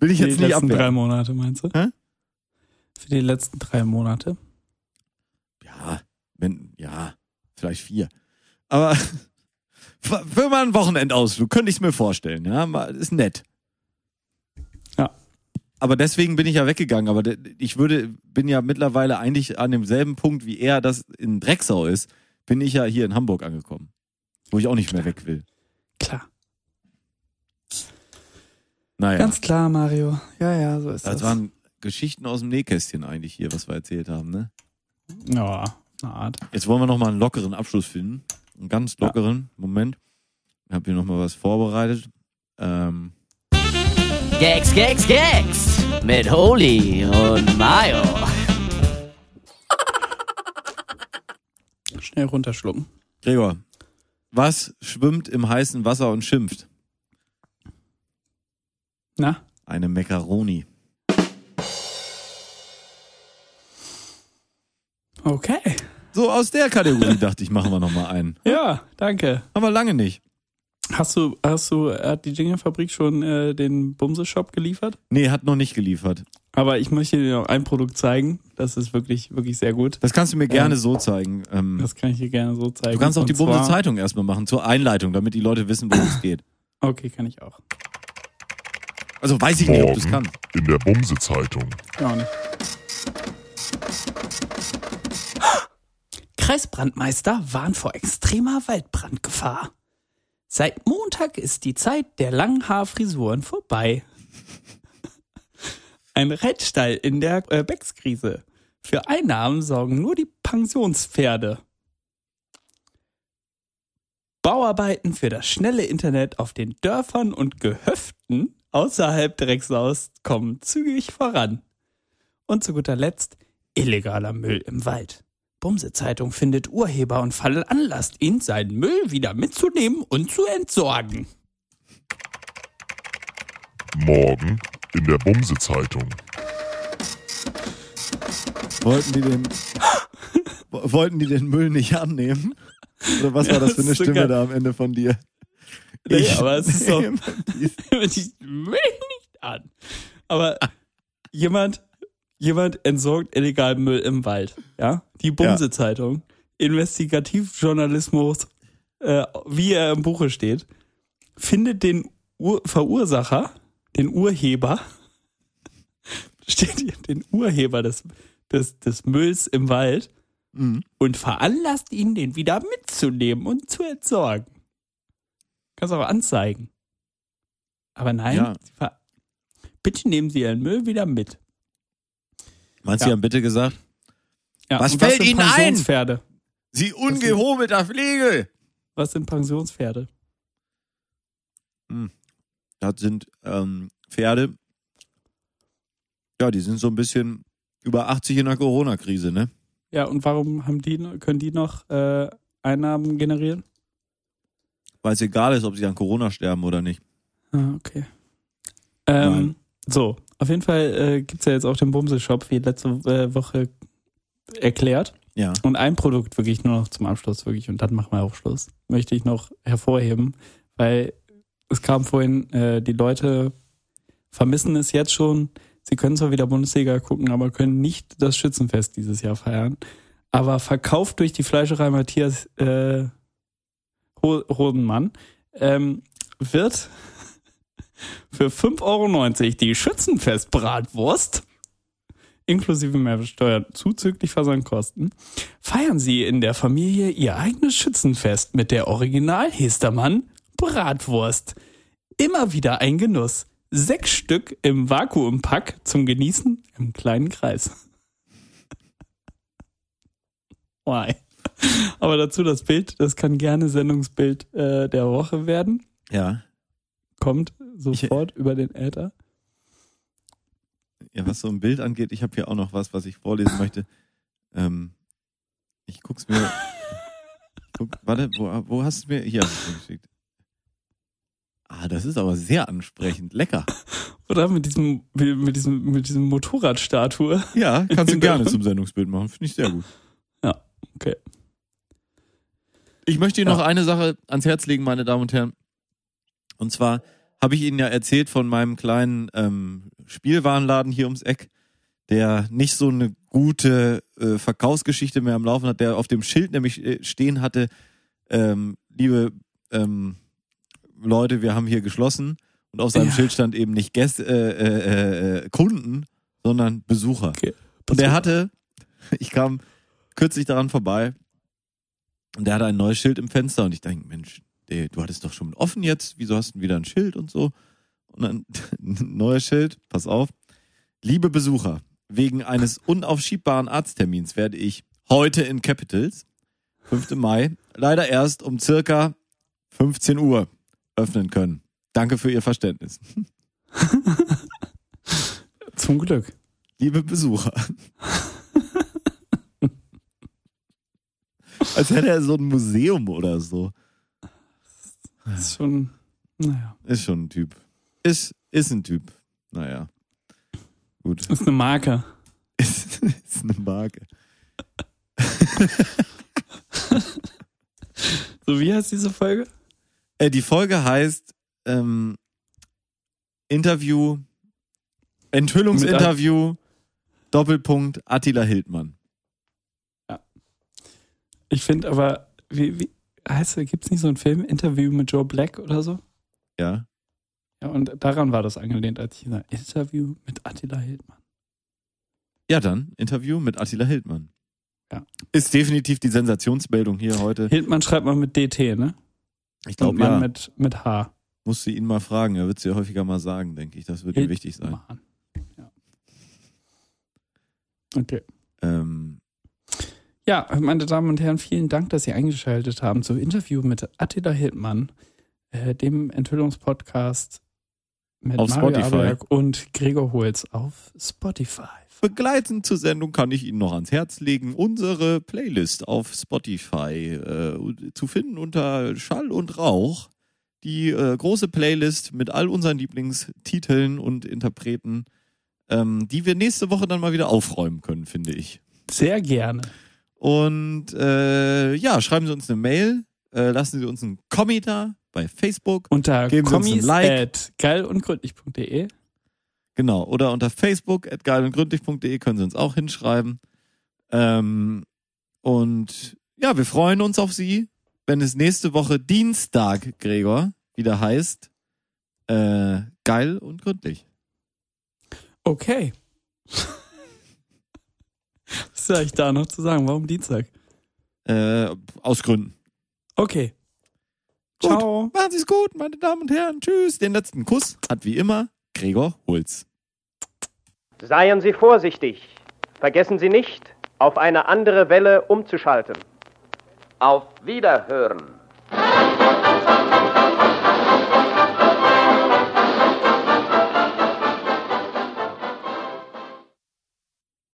Will ich Für jetzt die nicht letzten drei. Monate, meinst du? Hä? Für die letzten drei Monate. Ja, wenn, ja, vielleicht vier. Aber für für mal einen Wochenendausflug könnte ich es mir vorstellen, ja. Ist nett. Ja. Aber deswegen bin ich ja weggegangen. Aber ich würde, bin ja mittlerweile eigentlich an demselben Punkt, wie er das in Drecksau ist, bin ich ja hier in Hamburg angekommen. Wo ich auch nicht mehr weg will. Klar. Naja. Ganz klar, Mario. Ja, ja, so ist das das. waren Geschichten aus dem Nähkästchen eigentlich hier, was wir erzählt haben, ne? ja, eine Art. Jetzt wollen wir noch mal einen lockeren Abschluss finden. Einen ganz lockeren. Moment. Ich habe hier noch mal was vorbereitet. Ähm, Gags, Gags, Gags mit Holy und Mayo. Schnell runterschlucken. Gregor, was schwimmt im heißen Wasser und schimpft? Na? Eine Macaroni. Okay. So aus der Kategorie dachte ich, machen wir noch mal einen. Ja, danke. Haben wir lange nicht. Hast du, hast du, hat die Jingle-Fabrik schon äh, den Bumse-Shop geliefert? Nee, hat noch nicht geliefert. Aber ich möchte dir noch ein Produkt zeigen. Das ist wirklich, wirklich sehr gut. Das kannst du mir gerne Ähm, so zeigen. Ähm, Das kann ich dir gerne so zeigen. du kannst auch Und die Bumse Zeitung erstmal machen, zur Einleitung, damit die Leute wissen, worum es geht. Okay, kann ich auch. Also weiß ich nicht, ob du es Morgen kannst. in der Bumse-Zeitung. Ja, nicht. Kreisbrandmeister warnt vor extremer Waldbrandgefahr. Seit Montag ist die Zeit der langen Haarfrisuren vorbei. Ein Reitstall in der äh, Beckskrise. Für Einnahmen sorgen nur die Pensionspferde. Bauarbeiten für das schnelle Internet auf den Dörfern und Gehöften außerhalb Drecksaus kommen zügig voran. Und zu guter Letzt illegaler Müll im Wald. Bumse-Zeitung findet Urheber und veranlasst ihn, seinen Müll wieder mitzunehmen und zu entsorgen. Morgen in der Bumse-Zeitung. Wollten die den, wo- wollten die den Müll nicht annehmen? Oder was war das für eine Stimme da am Ende von dir? Nee, aber es ist so- ich will nicht an. Aber jemand, jemand entsorgt illegal Müll im Wald. Ja? Die Bumse-Zeitung. Investigativjournalismus, äh, wie er im Buche steht, findet den Ur Verursacher, den Urheber, steht hier, den Urheber des, des, des Mülls im Wald Mhm. und veranlasst ihn, den wieder mitzunehmen und zu entsorgen. Kannst auch anzeigen. Aber nein, Ja. sie ver bitte nehmen Sie Ihren Müll wieder mit. Meinst du, Ja. die haben bitte gesagt? Ja, Was fällt sind Ihnen ein? Sie ungehobelter Flegel! Was sind Pensionspferde? Das sind ähm, Pferde. Ja, die sind so ein bisschen über 80 in der Corona-Krise, ne? Ja, und warum haben die, können die noch äh, Einnahmen generieren? Weil es egal ist, ob sie an Corona sterben oder nicht. Ah, okay. Ähm, so, auf jeden Fall äh, gibt's ja jetzt auch den Bumse-Shop, wie letzte äh, Woche erklärt. Ja. Und ein Produkt wirklich nur noch zum Abschluss, wirklich, und dann machen wir auch Schluss, möchte ich noch hervorheben, weil es kam vorhin, äh, die Leute vermissen es jetzt schon. Sie können zwar wieder Bundesliga gucken, aber können nicht das Schützenfest dieses Jahr feiern. Aber verkauft durch die Fleischerei Matthias äh, Ho- Hodenmann ähm, wird für 5,90 Euro die Schützenfest-Bratwurst inklusive Mehrwertsteuer zuzüglich Versandkosten, feiern Sie in der Familie Ihr eigenes Schützenfest mit der Original Hestermann Bratwurst. Immer wieder ein Genuss. Sechs Stück im Vakuumpack zum Genießen im kleinen Kreis. Why? Aber dazu das Bild, das kann gerne Sendungsbild äh, der Woche werden. Ja. kommt sofort über den Äther. Ja, was so ein Bild angeht, ich habe hier auch noch was, was ich vorlesen möchte. Ähm, ich guck's mir. Ich guck, warte, wo, wo hast du mir? Hier hast du es mir geschickt. Ah, das ist aber sehr ansprechend. Lecker. Oder mit diesem, mit diesem, mit diesem Motorradstatue. Ja, kannst du gerne zum Sendungsbild machen. Finde ich sehr gut. Ja, okay. Ich möchte Ihnen Ja. noch eine Sache ans Herz legen, meine Damen und Herren. Und zwar habe ich Ihnen ja erzählt von meinem kleinen ähm, Spielwarenladen hier ums Eck, der nicht so eine gute äh, Verkaufsgeschichte mehr am Laufen hat, der auf dem Schild nämlich äh, stehen hatte, ähm, liebe ähm, Leute, wir haben hier geschlossen. Und auf seinem Ja. Schild stand eben nicht Gäste, äh, äh, äh, Kunden, sondern Besucher. Okay. Und der hatte, ich kam kürzlich daran vorbei, und der hatte ein neues Schild im Fenster und ich denke, Mensch, ey, du hattest doch schon offen jetzt, wieso hast du wieder ein Schild und so? Und dann ein neues Schild, pass auf. Liebe Besucher, wegen eines unaufschiebbaren Arzttermins werde ich heute in Capitals, 5. Mai, leider erst um circa 15 Uhr öffnen können. Danke für Ihr Verständnis. Zum Glück. Liebe Besucher. Als hätte er so ein Museum oder so. Das ist schon, naja, Ist schon ein Typ. Ist, ist ein Typ. Naja. Gut. ist eine Marke. Ist, ist eine Marke. So, wie heißt diese Folge? Äh, die Folge heißt ähm, Interview, Enthüllungsinterview, Doppelpunkt Attila Hildmann. Ich finde aber, wie, wie heißt der, gibt es nicht so einen Film, Interview mit Joe Black oder so? Ja. Ja, und daran war das angelehnt, als ich gesagt Interview mit Attila Hildmann. Ja, dann Interview mit Attila Hildmann. Ja. Ist definitiv die Sensationsmeldung hier heute. Hildmann schreibt man mit DT, ne? Ich glaube, ja. mit, mit H. Musst du ihn mal fragen. Er wird es dir häufiger mal sagen, denke ich. Das wird ihm wichtig sein. Hildmann. Ja. Okay. Ähm, Ja, meine Damen und Herren, vielen Dank, dass Sie eingeschaltet haben zum Interview mit Attila Hildmann, äh, dem Enthüllungspodcast mit Auf Mario Spotify. Aberg und Gregor Holz auf Spotify. begleitend zur Sendung kann ich Ihnen noch ans Herz legen, unsere Playlist auf Spotify äh, zu finden unter Schall und Rauch. Die äh, große Playlist mit all unseren Lieblingstiteln und Interpreten, ähm, die wir nächste Woche dann mal wieder aufräumen können, finde ich. Sehr gerne. Und äh, ja, schreiben Sie uns eine Mail, äh, lassen Sie uns einen Kommi da bei Facebook. Unter Geben Sie uns ein kommis Like. at geilundgründlich.de. Genau, oder unter Facebook at geilundgründlich.de können Sie uns auch hinschreiben. Ähm, und ja, wir freuen uns auf Sie, wenn es nächste Woche Dienstag, Gregor, wieder heißt äh, geil und gründlich. Okay. Was soll ich da noch zu sagen? Warum Dienstag? Äh, aus Gründen. Okay. Gut. Ciao. Machen Sie es gut, meine Damen und Herren. Tschüss. Den letzten Kuss hat wie immer Gregor Holz. Seien Sie vorsichtig. Vergessen Sie nicht, auf eine andere Welle umzuschalten. Auf Wiederhören.